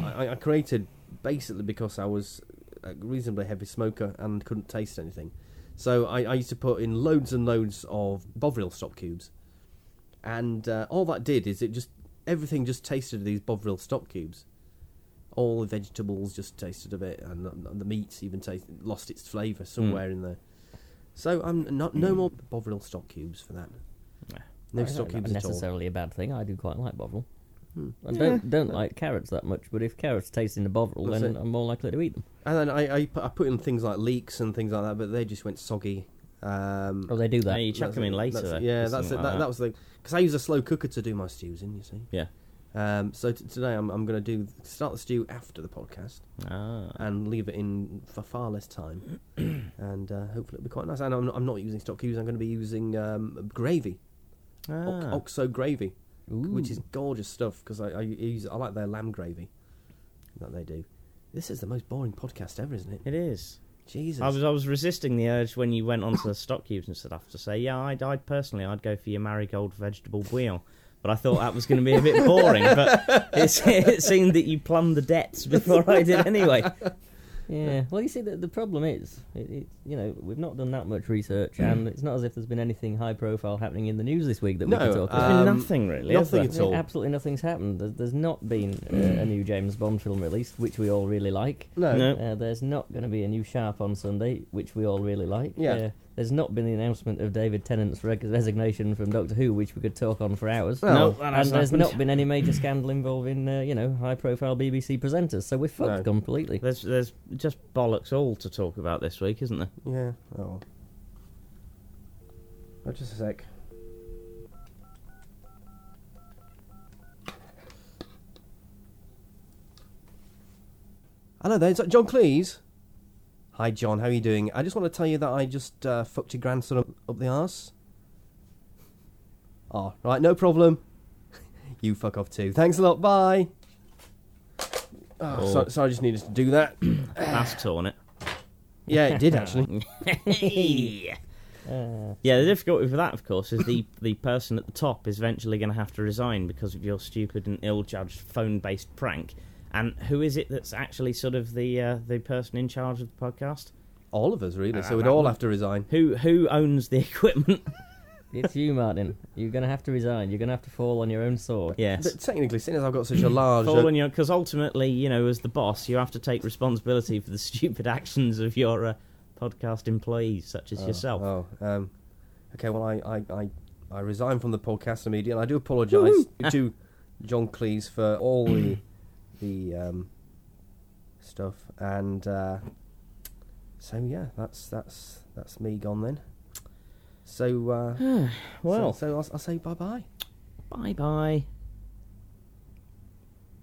I, I created basically because I was a reasonably heavy smoker and couldn't taste anything. So I, I used to put in loads and loads of Bovril stock cubes, and uh, all that did is it just everything just tasted of these Bovril stock cubes. All the vegetables just tasted of it, and the, the meat even tasted, lost its flavour somewhere in there. So I'm not no more Bovril stock cubes for that. No stock cubes at all.
necessarily a bad thing. I do quite like Bovril.
Hmm.
I don't don't like carrots that much, but if carrots taste in the Bovril,
That's
then
it.
I'm more likely to eat them.
And then I, I, put, I put in things like leeks and things like that, but they just went soggy. Um,
Oh, they do that.
Yeah,
that.
you chuck
that's
them in later.
that's yeah, that's it.
something
That,
like
that was the because I use a slow cooker to do my stews in. You see.
Yeah.
Um, so t- today I'm I'm going to do start the stew after the podcast
Ah.
and leave it in for far less time, and uh, hopefully it'll be quite nice. And I'm, I'm not using stock cubes. I'm going to be using um, gravy, Ox-
Ah.
Oxo gravy. Which is gorgeous stuff because I, I use I like their lamb gravy that they do. This is the most boring podcast ever, isn't it?
It is.
Jesus.
I was I was resisting the urge when you went onto the stock cubes and stuff to say, yeah, I'd, I'd personally I'd go for your marigold vegetable bouillon, but I thought that was going to be a bit boring. But it seemed that you plumbed the depths before I did anyway.
Yeah. Well, you see, the, the problem is, it, it, you know, we've not done that much research, and it's not as if there's been anything high profile happening in the news this week that we
No,
can talk
There's
about.
been
Um,
nothing really.
nothing at all.
Yeah, absolutely nothing's happened. There's, there's not been uh, a new James Bond film released, which we all really like.
no.
No.
Uh, there's not going to be a new Sharpe on Sunday, which we all really like.
Yeah.
Uh, there's not been the announcement of David Tennant's reg- resignation from Doctor Who, which we could talk on for hours.
Well,
no,
No,
that
and there's
happened.
not been any major scandal involving, uh, you know, high-profile BBC presenters. So we're fucked
No.
completely.
There's there's just bollocks all to talk about this week, isn't there?
Yeah. Oh. Oh, just a sec. Hello there, is that John Cleese? Hi John, how are you doing? I just want to tell you that I just uh, fucked your grandson up, up the arse. Oh, right, no problem. you fuck off too. Thanks a lot, bye. Oh,
Oh.
so, sorry, I just needed to do that.
That's torn it.
Yeah, it did actually.
Uh,
Yeah, the difficulty with that, of course, is the the person at the top is eventually going to have to resign because of your stupid and ill-judged phone-based prank. And who is it that's actually sort of the uh, the person in charge of the podcast?
All of us, really.
Uh,
So we'd all
would-
have to resign.
Who who owns the equipment?
it's you, Martin. You're going to have to resign. You're going to have to fall on your own sword.
yes.
But technically, seeing as I've got such a large,
Fall
uh,
on your because ultimately, you know, as the boss, you have to take responsibility for the stupid actions of your uh, podcast employees, such as
oh,
yourself.
Oh, um, okay. Well, I, I, I, I resign from the podcast immediately. And I do apologise to John Cleese for all the the um, stuff, and uh, so yeah, that's that's that's me gone then. So, uh,
well,
so, so I'll, I'll say bye bye.
bye bye.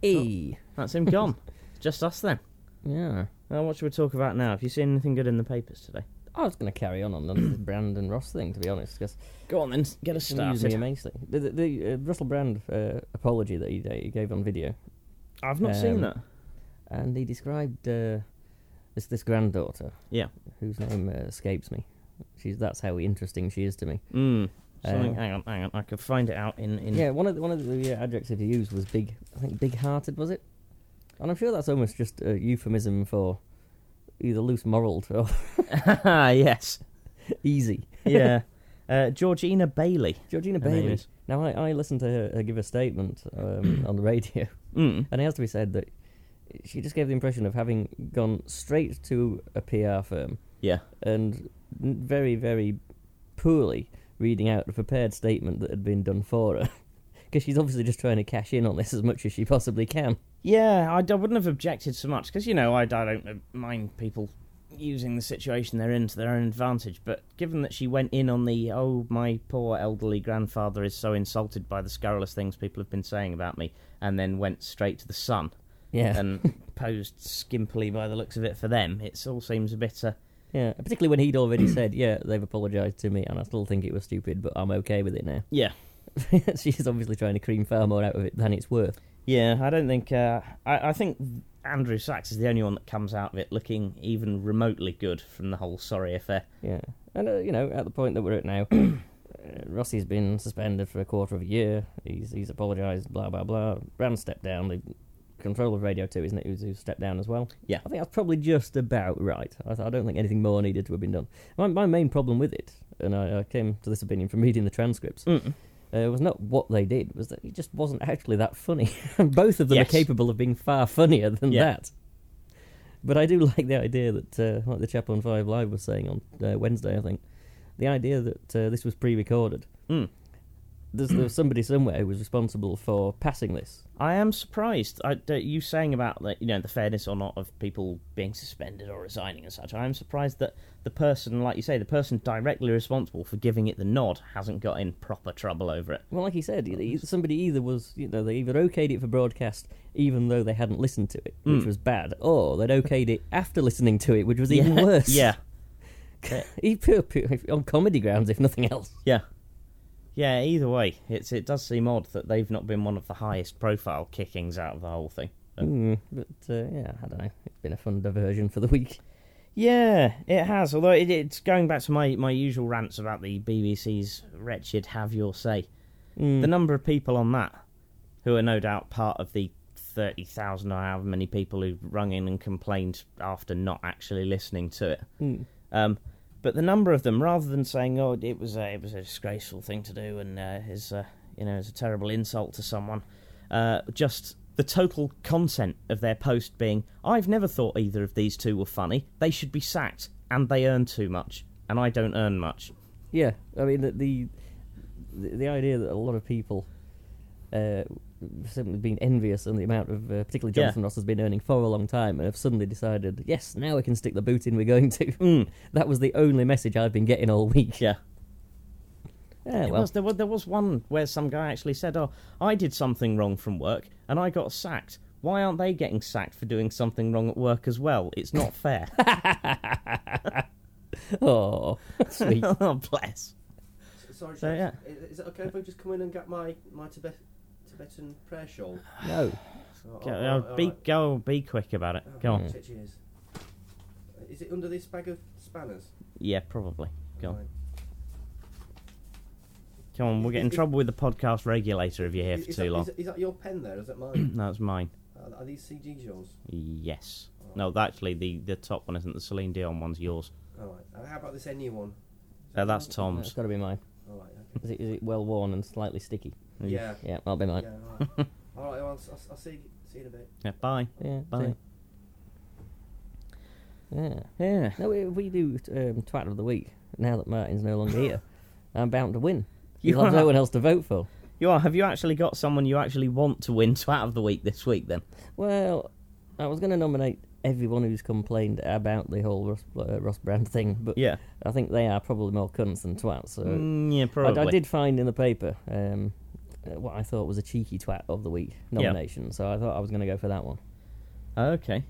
E.
That's him gone. Just us then.
Yeah.
Well, what should we talk about now? Have you seen anything good in the papers today?
I was going to carry on on the Brand and Ross thing, to be honest, because
Go on then, get us
it amused me
started.
immensely. The, the, the uh, Russell Brand uh, apology that he, he gave on video
I've not
Um,
seen that.
and he described uh, this this granddaughter,
Yeah.
whose name uh, escapes me. She's that's how interesting she is to me.
Mm.
Um,
hang on, hang on. I could find it out in. in
Yeah, one of the, one of the uh, adjectives he used was big. I think big-hearted was it? And I'm sure that's almost just a euphemism for either loose moraled or
yes.
easy.
Yeah. Uh, Georgina Bailey.
Georgina Bailey. Now I, I listened to her, her give a statement um, on the radio,
Mm.
and it has to be said that she just gave the impression of having gone straight to a PR firm
Yeah.
and very, very poorly reading out a prepared statement that had been done for her. Because she's obviously just trying to cash in on this as much as she possibly can.
Yeah, I wouldn't have objected so much because you know I, I don't uh, mind people using the situation they're in to their own advantage. But given that she went in on the oh my poor elderly grandfather is so insulted by the scurrilous things people have been saying about me, and then went straight to the sun
Yeah.
and posed skimpily by the looks of it for them, it all seems a bit. Uh,
Yeah, particularly when he'd already said, "Yeah, they've apologised to me, and I still think it was stupid, but I'm okay with it now."
yeah,
She's obviously trying to cream far more out of it than it's worth.
yeah. I don't think. Uh, I, I think Andrew Sachs is the only one that comes out of it looking even remotely good from the whole sorry affair.
Yeah, and uh, you know, at the point that we're at now, uh, Ross's been suspended for a quarter of a year. He's he's apologised. Blah blah blah. Brand stepped down. The control of Radio Two, isn't it? Who's, who stepped down as well.
Yeah.
I think that's probably just about right. I, I don't think anything more needed to have been done. My my main problem with it, and I, I came to this opinion from reading the transcripts,
Mm.
Uh, was not what they did, was that it just wasn't actually that funny. Both of them
Yes.
are capable of being far funnier than
Yeah.
that. But I do like the idea that, uh, like the chap on Five Live was saying on uh, Wednesday, I think, the idea that uh, this was pre-recorded.
Mm.
There's, there was somebody somewhere who was responsible for passing this.
I am surprised. I, you saying about the, you know the fairness or not of people being suspended or resigning and such. I am surprised that the person, like you say, the person directly responsible for giving it the nod hasn't got in proper trouble over it.
Well, like he said, somebody either was, you know, they either okayed it for broadcast even though they hadn't listened to it, which
Mm.
was bad, or they'd okayed it after listening to it, which was even
Yeah,
worse.
Yeah,
He pure, pure, on comedy grounds, if nothing else.
yeah, yeah. Either way, it's it does seem odd that they've not been one of the highest profile kickings out of the whole thing. But-
Mm, but uh, yeah, I don't know. It's been a fun diversion for the week.
Yeah, it has. Although it, it's going back to my, my usual rants about the BBC's wretched "Have Your Say."
Mm.
The number of people on that, who are no doubt part of the thirty thousand or however many people who rung in and complained after not actually listening to it.
Mm.
Um, but the number of them, rather than saying, "Oh, it was a, it was a disgraceful thing to do," and uh, is uh, you know is a terrible insult to someone, uh, just the total content of their post being, "I've never thought either of these two were funny. They should be sacked, and they earn too much, and I don't earn much."
Yeah, I mean the, the the idea that a lot of people uh, simply been envious on the amount of, uh, particularly
Yeah.
Jonathan Ross has been earning for a long time, and have suddenly decided, yes, now we can stick the boot in. We're going to.
Mm,
that was the only message I've been getting all week.
yeah.
Yeah,
It
well,
was, there, was, there was one where some guy actually said, "Oh, I did something wrong from work and I got sacked. Why aren't they getting sacked for doing something wrong at work as well? It's not fair."
oh, sweet.
oh, bless.
Sorry,
So, yeah.
Is, is it okay if I just come in and get my, my Tibet, Tibetan prayer shawl?
No,
So,
Go,
oh,
be
alright.
go, be quick about it. Go on.
Cheers. Is it under this bag of spanners?
Yeah, probably. Go on.
Right.
Come on. We'll get in
Is- is-
trouble with the podcast regulator if you're here
Is-
for
is
too
that,
long.
Is, is that your pen there? Is that mine?
No, that's mine.
are, are these CDs yours?
Yes.
Oh.
No, actually, the the top one isn't. The Celine Dion one's yours.
Alright. And how about this Enya one?
Uh, that's Tom's.
It's got to be mine.
Alright,
Is it, is it well worn and slightly sticky?
Okay. Yeah.
Yeah, that'll be mine.
Yeah, alright. alright, well, I'll, I'll, I'll see, see you in a bit.
Yeah, bye.
Yeah,
Bye.
see. Yeah.
Yeah.
No, if we do um, twat of the week now that Martin's no longer here. I'm bound to win.
You
You'll have
are.
no one else to vote for.
You are. Have you actually got someone you actually want to win Twat of the Week this week? Then.
Well, I was going to nominate everyone who's complained about the whole Ross, uh, Ross Brand thing, but
Yeah.
I think they are probably more cunts than twats. So
Mm, yeah, probably.
I did find in the paper um, what I thought was a cheeky twat of the week nomination, so I thought I was going to go for that one.
Okay.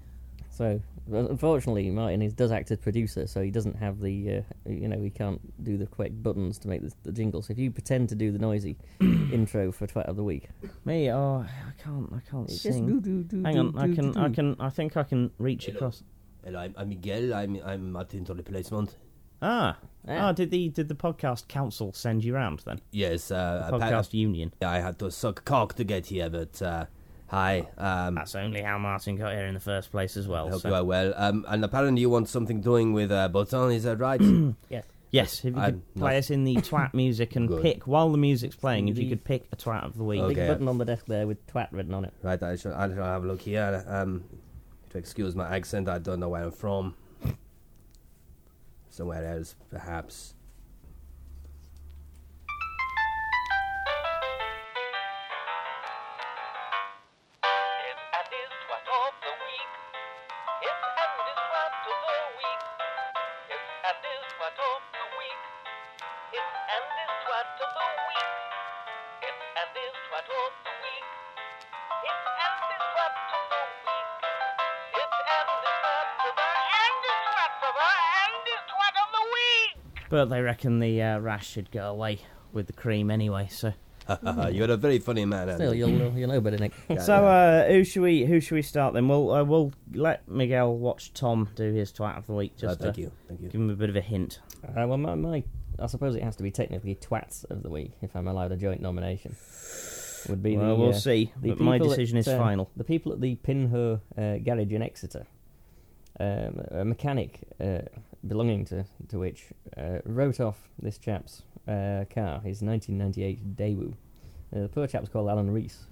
So unfortunately, Martin is, does act as producer, so he doesn't have the, uh, you know, he can't do the correct buttons to make the, the jingle. So if you pretend to do the noisy intro for Twat of the Week,
Me? Oh, I can't. I can't
it's
sing.
do, do, do,
Hang
do,
on. I can.
do,
I can. I think I can reach
Hello.
across.
Hello, I'm, I'm Miguel. I'm I'm Martin to replacement.
Ah.
Ah.
Oh, did the did the podcast council send you round then?
Yes, uh,
The
appa-
podcast union.
I had to suck cock to get here, but uh, hi. Um,
That's only how Martin got here in the first place as well.
I hope
so-
you are well. Um, and apparently you want something doing with uh, Botan, is that right?
Yes, Yes, if you
I'm
could play
not-
us in the twat music and
Good.
pick while the music's playing. If you could pick a twat of the week.
Okay.
Big button on the desk there with Twat written on it.
right, I shall, I shall have a look here. Um, to excuse my accent, I don't know where I'm from. Somewhere else, perhaps.
But they reckon the uh, rash should go away with the cream anyway. So,
You're a very funny man,
Still, you'll know, you'll know better, Nick.
Yeah,
so
yeah.
uh, who should we who should we start then? We'll uh, we'll let Miguel watch Tom do his twat of the week.
Uh,
Just
thank
to
you, thank you.
give him a bit of a hint.
Uh, well, my, my, I suppose it has to be technically Twats of the Week, if I'm allowed a joint nomination. Would be
Well,
the,
we'll
uh,
see.
the
But my
people
decision
at,
is
uh,
final.
The people at the Pinho uh, garage in Exeter, um, a mechanic uh, belonging to to which uh, wrote off this chap's uh, car, his 1998 Daewoo. Uh, the poor chap was called Alan Reese.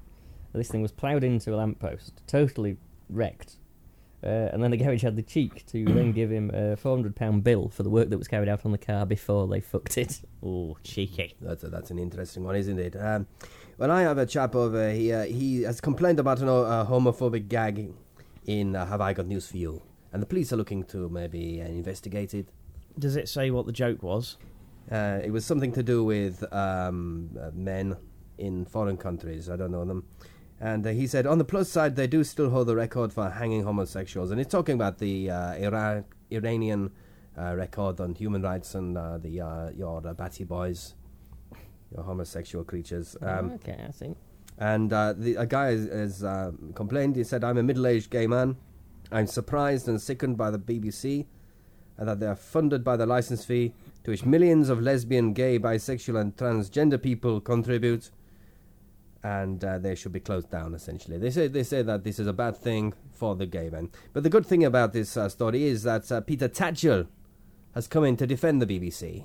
This thing was ploughed into a lamppost, totally wrecked. Uh, and then the garage had the cheek to then give him a £400 bill for the work that was carried out on the car before they fucked it.
Oh, cheeky.
That's a, that's an interesting one, isn't it? Um, well, I have a chap over here. He has complained about an uh, homophobic gag in uh, Have I Got News for You? And the police are looking to maybe uh, investigate it.
Does it say what the joke was?
Uh, it was something to do with um, uh, men in foreign countries. I don't know them. And uh, he said, on the plus side, they do still hold the record for hanging homosexuals. And he's talking about the uh, Ira- Iranian uh, record on human rights and uh, the uh, your uh, batty boys, your homosexual creatures. Um,
okay, I think.
and uh, the a guy has, has uh, complained. He said, "I'm a middle-aged gay man. I'm surprised and sickened by the BBC, and that they are funded by the license fee to which millions of lesbian, gay, bisexual, and transgender people contribute, and uh, they should be closed down. Essentially, they say they say that this is a bad thing for the gay men. But the good thing about this uh, story is that uh, Peter Tatchell has come in to defend the BBC."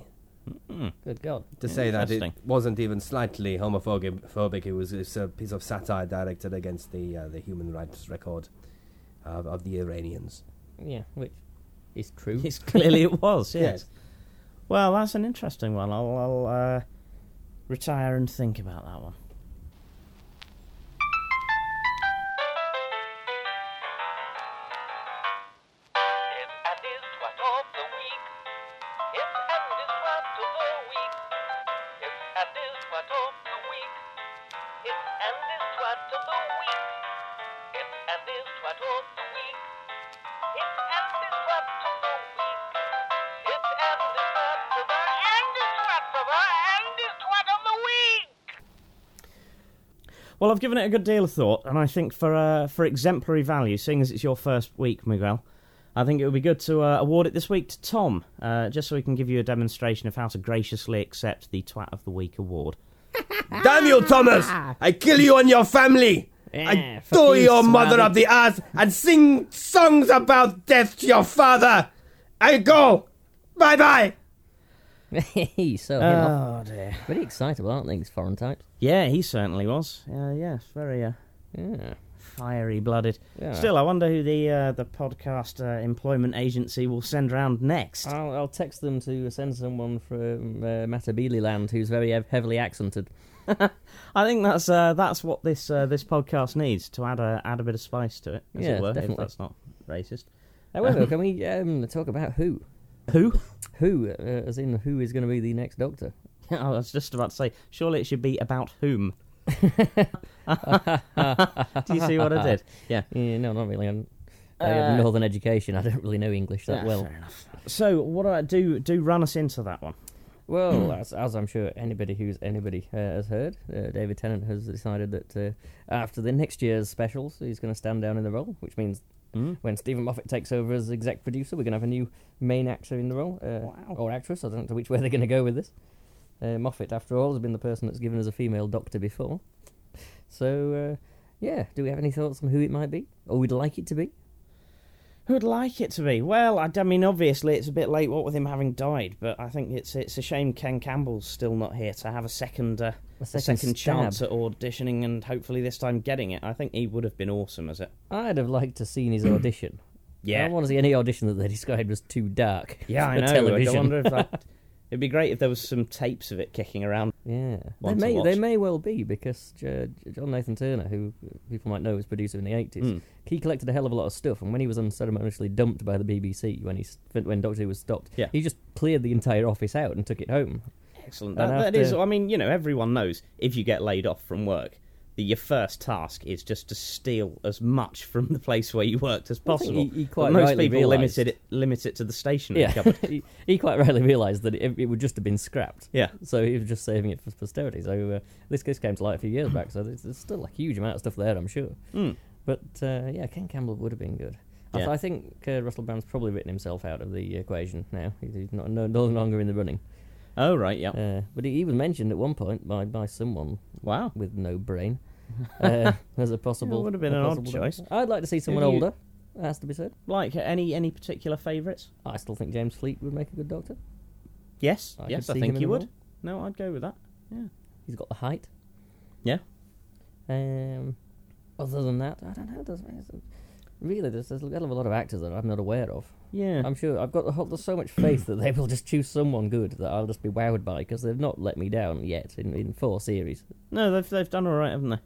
Good God.
to say that it wasn't even slightly homophobic. phobic. It was it's a piece of satire directed against the uh, the human rights record of, of the Iranians.
Yeah, which is true.
Yes, clearly it was. Yes.
Yes.
Well, that's an interesting one. I'll, I'll uh, retire and think about that one. I've given it a good deal of thought, and I think for uh, for exemplary value, seeing as it's your first week, Miguel, I think it would be good to uh, award it this week to Tom, uh, just so we can give you a demonstration of how to graciously accept the Twat of the Week award.
Damn you, Thomas! I kill you and your family.
Yeah,
I throw
you,
your mother up the ass and sing songs about death to your father. I go. Bye bye.
So.
Oh dear.
Very excitable, aren't they, these foreign types?
Yeah, he certainly was. Uh, yes, very uh,
Yeah.
fiery blooded.
yeah.
Still, I wonder who the uh, the podcast uh, employment agency will send round next.
I'll, I'll text them to send someone from uh, Matabele land who's very hev- heavily accented.
I think that's uh, that's what this uh, this podcast needs to add a add a bit of spice to it, as
Yeah,
it were. If
definitely.
that's not racist.
However, can we um, talk about who?
Who?
Who, uh, as in who is going to be the next Doctor?
I was just about to say. Surely it should be about whom. Do you see what I did? Yeah.
Yeah, no, not really. Um, I have northern education. I don't really know English that well.
fair enough. So, what do I do? Do run us into that one.
Well, as, as I'm sure anybody who's anybody uh, has heard, uh, David Tennant has decided that uh, after the next year's specials, he's going to stand down in the role, which means
Mm.
when Steven Moffat takes over as exec producer, we're going to have a new main actor in the role, uh,
Wow.
or actress. I don't know which way they're going to go with this. Uh, Moffat, after all, has been the person that's given us a female doctor before. So, uh, yeah, do we have any thoughts on who it might be, or we'd like it to be?
Who'd like it to be? Well, I, I mean, obviously it's a bit late, what with him having died, but I think it's it's a shame Ken Campbell's still not here to have a second uh,
A
a
second
second chance at auditioning and hopefully this time getting it. I think he would have been awesome as it.
I'd have liked to seen his audition.
Yeah, I
don't want to see any audition that they described as too dark.
yeah, I know. I
television.
wonder if that. It'd be great if there was some tapes of it kicking around.
Yeah, they may
watch.
they may well be because John Nathan Turner, who people might know was producer in the eighties,
Mm.
he collected a hell of a lot of stuff. And when he was unceremoniously dumped by the BBC when he when Doctor Who was stopped,
Yeah.
he just cleared the entire office out and took it home.
Excellent. That, that is. I mean, you know, everyone knows if you get laid off from work, your first task is just to steal as much from the place where you worked as possible.
He, he
But
quite
most
rightly
people
realised-
limited it limit it to the stationery
Yeah,
cupboard.
he, he quite rightly realised that it, it would just have been scrapped.
Yeah.
So he was just saving it for posterity. So uh, this case came to light a few years back. So there's, there's still a huge amount of stuff there, I'm sure.
Mm.
But uh, yeah, Ken Campbell would have been good. I, th-
Yeah.
I think uh, Russell Brand's probably written himself out of the equation now. He's he's not no, no longer in the running.
Oh right, yeah.
Uh, but he, he was mentioned at one point by, by someone
Wow.
with no brain uh, as a possible.
would have been an odd choice.
doctor. I'd like to see someone
you-
older. Has to be said.
Like any any particular favourites?
I still think James Fleet would make a good doctor.
Yes,
I
yes, I think you
the
would.
role.
No, I'd go with that.
Yeah, he's got the height.
Yeah.
Um. Other than that, I don't know. Really, there's, there's a hell of a lot of actors that I'm not aware of.
Yeah.
I'm sure I've got a whole- there's so much faith that they will just choose someone good that I'll just be wowed by because they've not let me down yet in, in four series.
No, they've they've done all right, haven't they?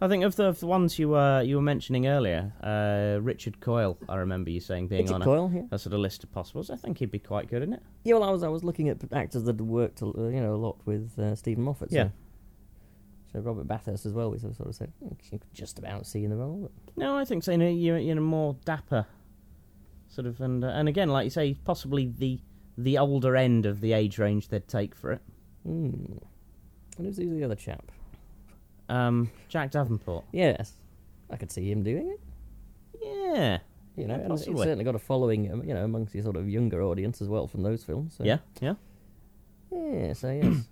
I think of the, of the ones you were you were mentioning earlier, uh, Richard Coyle. I remember you saying being
Richard
on
Coyle, yeah.
a, a sort of list of possibles. I think he'd be quite good in it.
Yeah, well, I was I was looking at actors that had worked a, uh, you know a lot with uh, Steven Moffat. So.
Yeah.
So Robert Bathurst as well. We sort of said "Hmm, you could just about see in the role.
No, I think so. You know, you're in a more dapper sort of, and uh, and again, like you say, possibly the the older end of the age range they'd take for it.
Hmm. And who's the other chap?
Um, Jack Davenport.
Yes, I could see him doing it.
Yeah.
You know,
Yeah,
and he's
possibly.
certainly got a following, um, you know, amongst the sort of younger audience as well from those films. So.
Yeah. Yeah.
Yeah, so yes.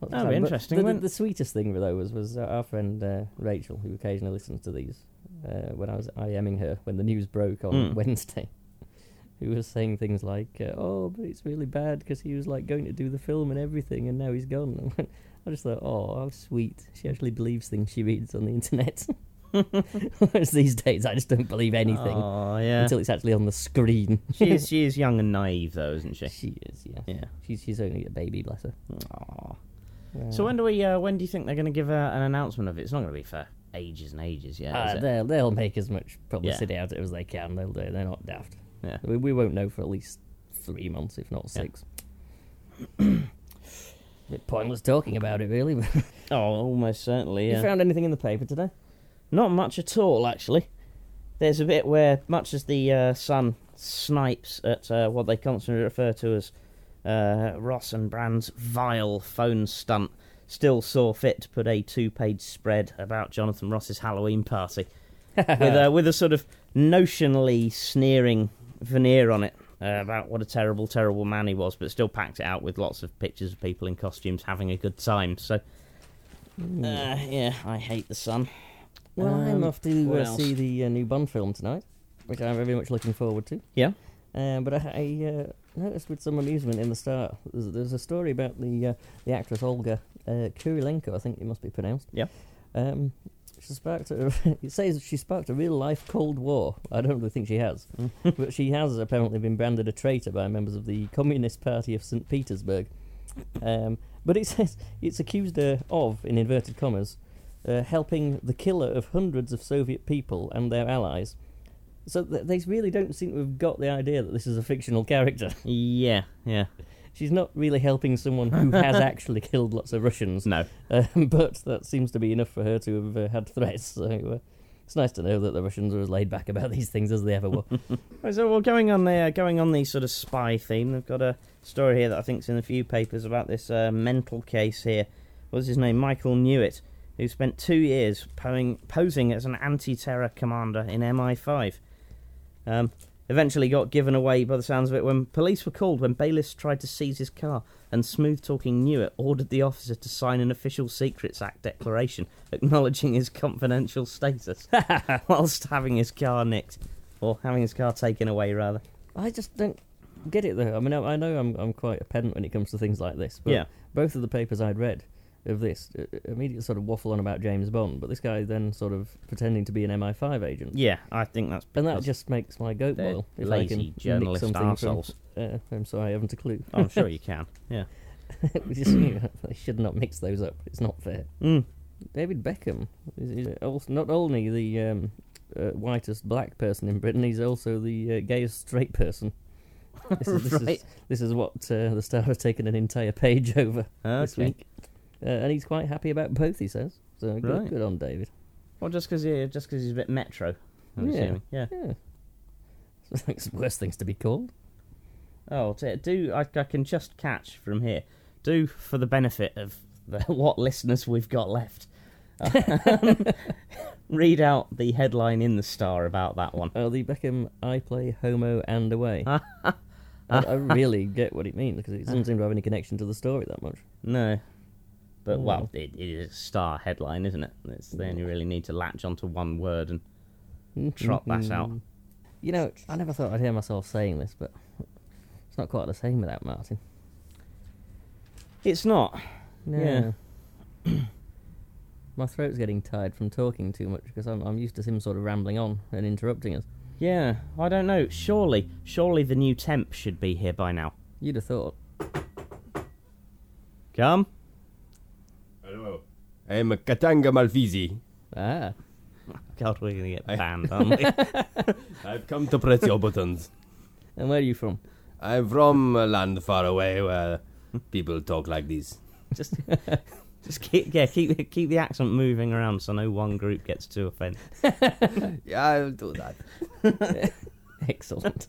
That'd be interesting,
The, the, the sweetest thing though was was uh, our friend uh, Rachel, who occasionally listens to these, uh, when I was IMing her when the news broke on
Mm.
Wednesday, who was saying things like, uh, "Oh, but it's really bad because he was like going to do the film and everything, and now he's gone." I just thought, "Oh, how sweet! She actually believes things she reads on the internet." Whereas these days, I just don't believe anything
Oh yeah.
until it's actually on the screen.
she is she is young and naive though, isn't she?
she is, yeah.
Yeah.
She's she's only a baby, bless her.
Aw.
Uh,
So when do we? Uh, when do you think they're going to give a, an announcement of it? It's not going to be for ages and ages Yeah,
Uh, they'll they'll make as much publicity out of it as they can. They'll. They're not daft.
Yeah.
We, we won't know for at least three months, if not
Yeah.
six. Bit pointless talking about it, really. but
Oh, almost certainly.
You found anything in the paper today?
Not much at all, actually. There's a bit where, much as the uh, Sun snipes at uh, what they constantly refer to as uh, Ross and Brand's vile phone stunt, still saw fit to put a two-page spread about Jonathan Ross's Halloween party with a with a sort of notionally sneering veneer on it uh, about what a terrible, terrible man he was, but still packed it out with lots of pictures of people in costumes having a good time. So, uh, yeah, I hate the Sun.
Well, I'm
Um,
off to uh,
else?
see the uh, new Bond film tonight, which I'm very much looking forward to.
Yeah.
Um, but I, I uh, noticed with some amusement in the start, there's, there's a story about the uh, the actress Olga uh, Kurilenko, I think it must be pronounced.
Yeah.
Um, she sparked a, it says she sparked a real life Cold War. I don't really think she has, but she has apparently been branded a traitor by members of the Communist Party of St. Petersburg. Um, but it says it's accused her of, in inverted commas, uh, helping the killer of hundreds of Soviet people and their allies. So th- they really don't seem to have got the idea that this is a fictional character.
Yeah, yeah.
She's not really helping someone who has actually killed lots of Russians,
No.
um, but that seems to be enough for her to have uh, had threats. So uh, It's nice to know that the Russians are as laid back about these things as they ever were.
Right, so well, going on the going on the sort of spy theme, they've got a story here that I think's in a few papers about this uh, mental case here. What's his name? Michael Newitt, who spent two years posing, posing as an anti-terror commander in MI5. Um, eventually got given away by the sounds of it when police were called when bailiffs tried to seize his car and smooth-talking Newitt ordered the officer to sign an official Secrets Act declaration acknowledging his confidential status whilst having his car nicked or having his car taken away rather.
I just don't get it though. I mean, I, I know I'm I'm quite a pedant when it comes to things like this. But
Yeah.
both of the papers I'd read of this uh, immediately sort of waffle on about James Bond, but this guy then sort of pretending to be an MI5 agent.
Yeah, I think that's
And that just makes my goat boil. If I
lazy
can nick
journalist
something
arseholes.
from, uh, I'm sorry, I haven't a clue.
Oh, I'm sure you can. Yeah.
we just you know, they should not mix those up. It's not fair.
Mm.
David Beckham is, is also not only the um, uh, whitest black person in Britain, he's also the uh, gayest straight person. This is, this
Right.
is, this is what uh, the Star has taken an entire page over this week, uh, and he's quite happy about both. He says so. Good,
Right.
good on David.
Well, just because yeah, just 'cause he's a bit metro. I'm
Yeah.
assuming. Yeah.
Yeah, it's worse things to be called.
Oh, do I, I can just catch from here. Do for the benefit of the, what listeners we've got left. um, read out the headline in the Star about that one.
Oh, the Beckham I play homo and away. I, I really get what it means because it doesn't seem to have any connection to the story that much.
No. But,
Oh.
well, it, it is a star headline, isn't it? It's, they only really need to latch onto one word and trot that out.
Mm-hmm. You know, I never thought I'd hear myself saying this, but it's not quite the same without Martin.
It's not.
No. My throat's getting tired from talking too much because I'm, I'm used to him sort of rambling on and interrupting us.
Yeah, I don't know. Surely, surely the new temp should be here by now.
You'd have thought.
Come.
Hello. I'm Katanga Malfizi.
Ah,
God, we're gonna get banned, aren't we?
I've come to press your buttons.
and where are you from?
I'm from a land far away where people talk like this.
just, just keep, yeah, keep keep the accent moving around so no one group gets too offended.
Yeah, I'll do that.
Excellent.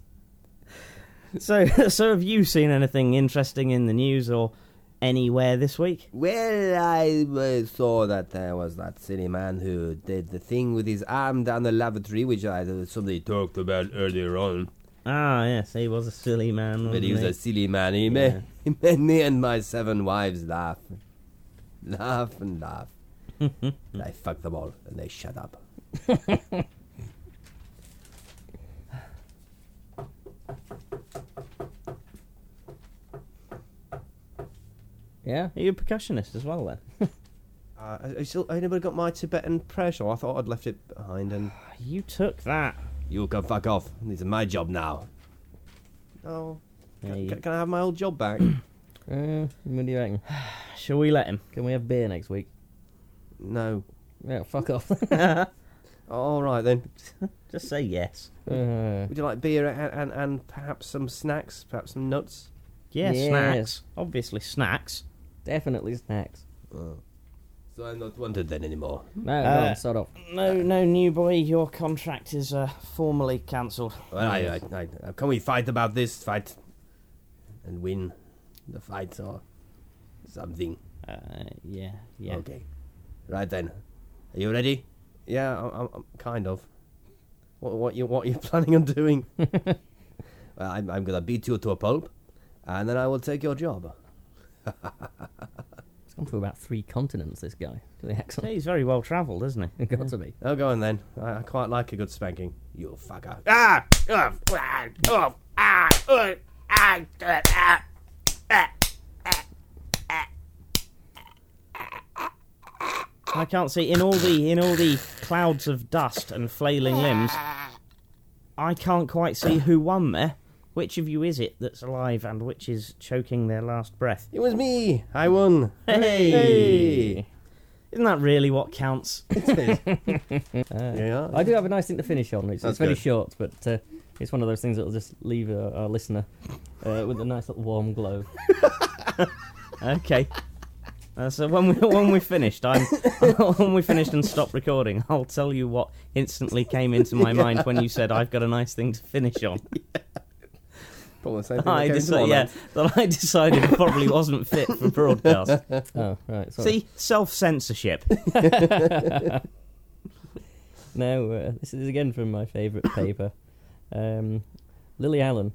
So, so have you seen anything interesting in the news or anywhere this week?
Well, I uh, saw that there was that silly man who did the thing with his arm down the lavatory, which I uh, somebody talked about earlier on.
Ah, yes, he was a silly man.
But he was
wasn't
a silly man. He,
Yeah.
made, he made me and my seven wives laugh. Laugh and laugh. and I fucked them all, and they shut up.
Yeah.
Are you a percussionist as well then?
Uh, I, I still, I never got my Tibetan prayer shawl. I thought I'd left it behind, and
You took that.
you can fuck off. This is my job now. Oh,
Yeah,
can, can, can I have my old job back?
Uh, what do you reckon?
Shall we let him?
Can we have beer next week?
no.
Yeah, fuck off.
All right then.
Just say yes.
uh,
Would you like beer and, and, and perhaps some snacks, perhaps some nuts?
Yeah,
Yes.
snacks. Obviously, snacks.
Definitely snacks.
Oh. So I'm not wanted then anymore.
No, go
Uh,
on, sod off.
No, no, new boy, your contract is uh, formally cancelled.
Well, I, I, I, can we fight about this fight and win the fight or something?
Uh, yeah, yeah.
Okay. Right then. Are you ready? Yeah, I'm, I'm, I'm kind of. What, what you what you planning on doing? well, I'm, I'm gonna beat you to a pulp, and then I will take your job.
He's gone through about three continents, this guy. To the
Yeah, he's very well travelled, isn't he?
Got to be.
Oh, go on then. I, I quite like a good spanking. You fucker.
Ah! Ah! Ah! Oh! Ah! Uh, ah! Uh, ah! Ah!
I can't see in all the in all the clouds of dust and flailing limbs. I can't quite see who won there. Which of you is it that's alive and which is choking their last breath?
It was me. I won.
Hey!
Hey.
Isn't that really what counts?
Yeah.
I do have a nice thing to finish on. It's, it's very
good.
short, but uh, it's one of those things that will just leave uh, our listener uh, with a nice little warm glow.
Okay. Uh, so when we when we finished, I'm when we finished and stopped recording, I'll tell you what instantly came into my mind when you said I've got a nice thing to finish on.
Probably the same thing.
I
that came to
decided, yeah, that I decided it probably wasn't fit for broadcast.
Oh, right. Sorry.
See, self censorship.
Now, uh, this is again from my favourite paper. Um, Lily Allen.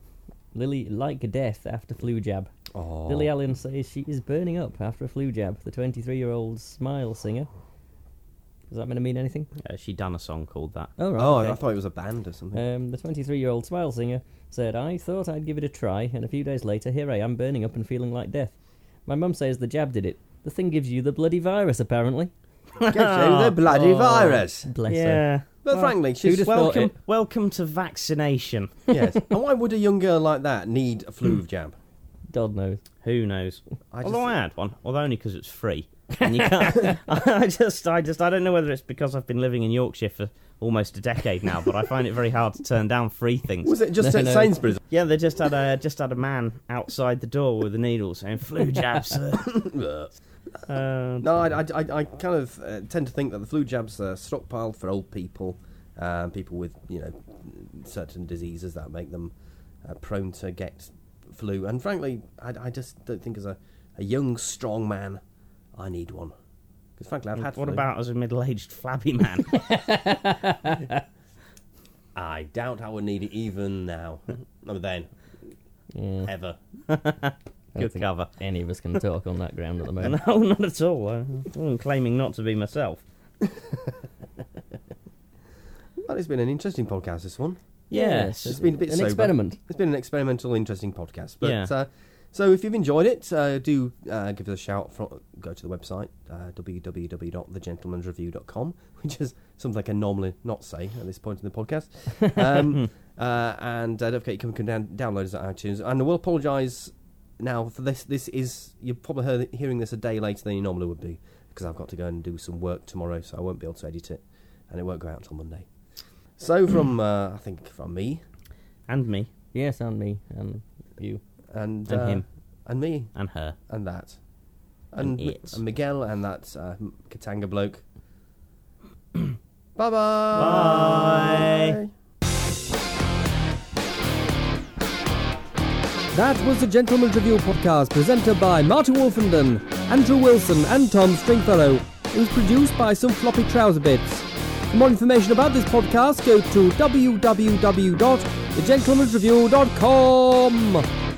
Lily like death after flu jab.
Oh.
Lily Allen says she is burning up after a flu jab. The 23 year old smile singer. Does that mean to mean anything?
Uh, she done a song called that.
Oh, right.
Oh,
okay.
I thought it was a band or something.
Um, the 23 year old smile singer said, I thought I'd give it a try, and a few days later, here I am burning up and feeling like death. My mum says the jab did it. The thing gives you the bloody virus, apparently.
Get you the oh, bloody
Oh.
virus.
Bless her.
yeah.
But
Well,
frankly,
who'd
she's
have thought
Welcome,
it?
welcome to vaccination.
yes. And why would a young girl like that need a flu hmm. jab?
God knows.
Who knows?
I
Although
just-
I had one, although only because it's free. And you can't. I just, I just, I don't know whether it's because I've been living in Yorkshire for almost a decade now, but I find it very hard to turn down free things.
Was it just
No,
at
no.
Sainsbury's?
Yeah, they just had a just had a man outside the door with a needle saying flu jab, sir. Uh,
No, I, I, I, I kind of uh, tend to think that the flu jabs are stockpiled for old people, uh, people with you know certain diseases that make them uh, prone to get flu. And frankly, I, I just don't think as a, a young, strong man, I need one. Because frankly, I've had.
what
flu.
about as a middle-aged flabby man?
I doubt I would need it even now. or then,
Yeah.
ever.
I don't
Good
think
cover.
Any of us can talk on that ground at the moment.
No, not at all. I'm claiming not to be myself.
Well, it's been an interesting podcast. This one.
Yes.
It's been a bit
An
sober.
experiment.
It's been an experimental, interesting podcast. But
Yeah.
uh, so if you've enjoyed it, uh, do uh, give us a shout. From, go to the website uh, www.thegentleman'sreview.com, which is something I can normally not say at this point in the podcast. Um, uh, and uh, don't forget you can, can down, download us at iTunes. And I will apologise now for this. This is you're probably heard, hearing this a day later than you normally would be because I've got to go and do some work tomorrow, so I won't be able to edit it, and it won't go out until Monday. So from uh, I think from me
And me,
Yes, and me, and you.
And
And
uh,
him.
and me
and her.
and that
And
and, Mi-
it.
and Miguel and that uh, Katanga bloke. bye bye.
Bye.
That was the Gentleman's Review podcast presented by Martin Wolfenden, Andrew Wilson, and Tom Stringfellow. It was produced by some floppy trouser bits. For more information about this podcast, go to www.thegentleman'sreview.com.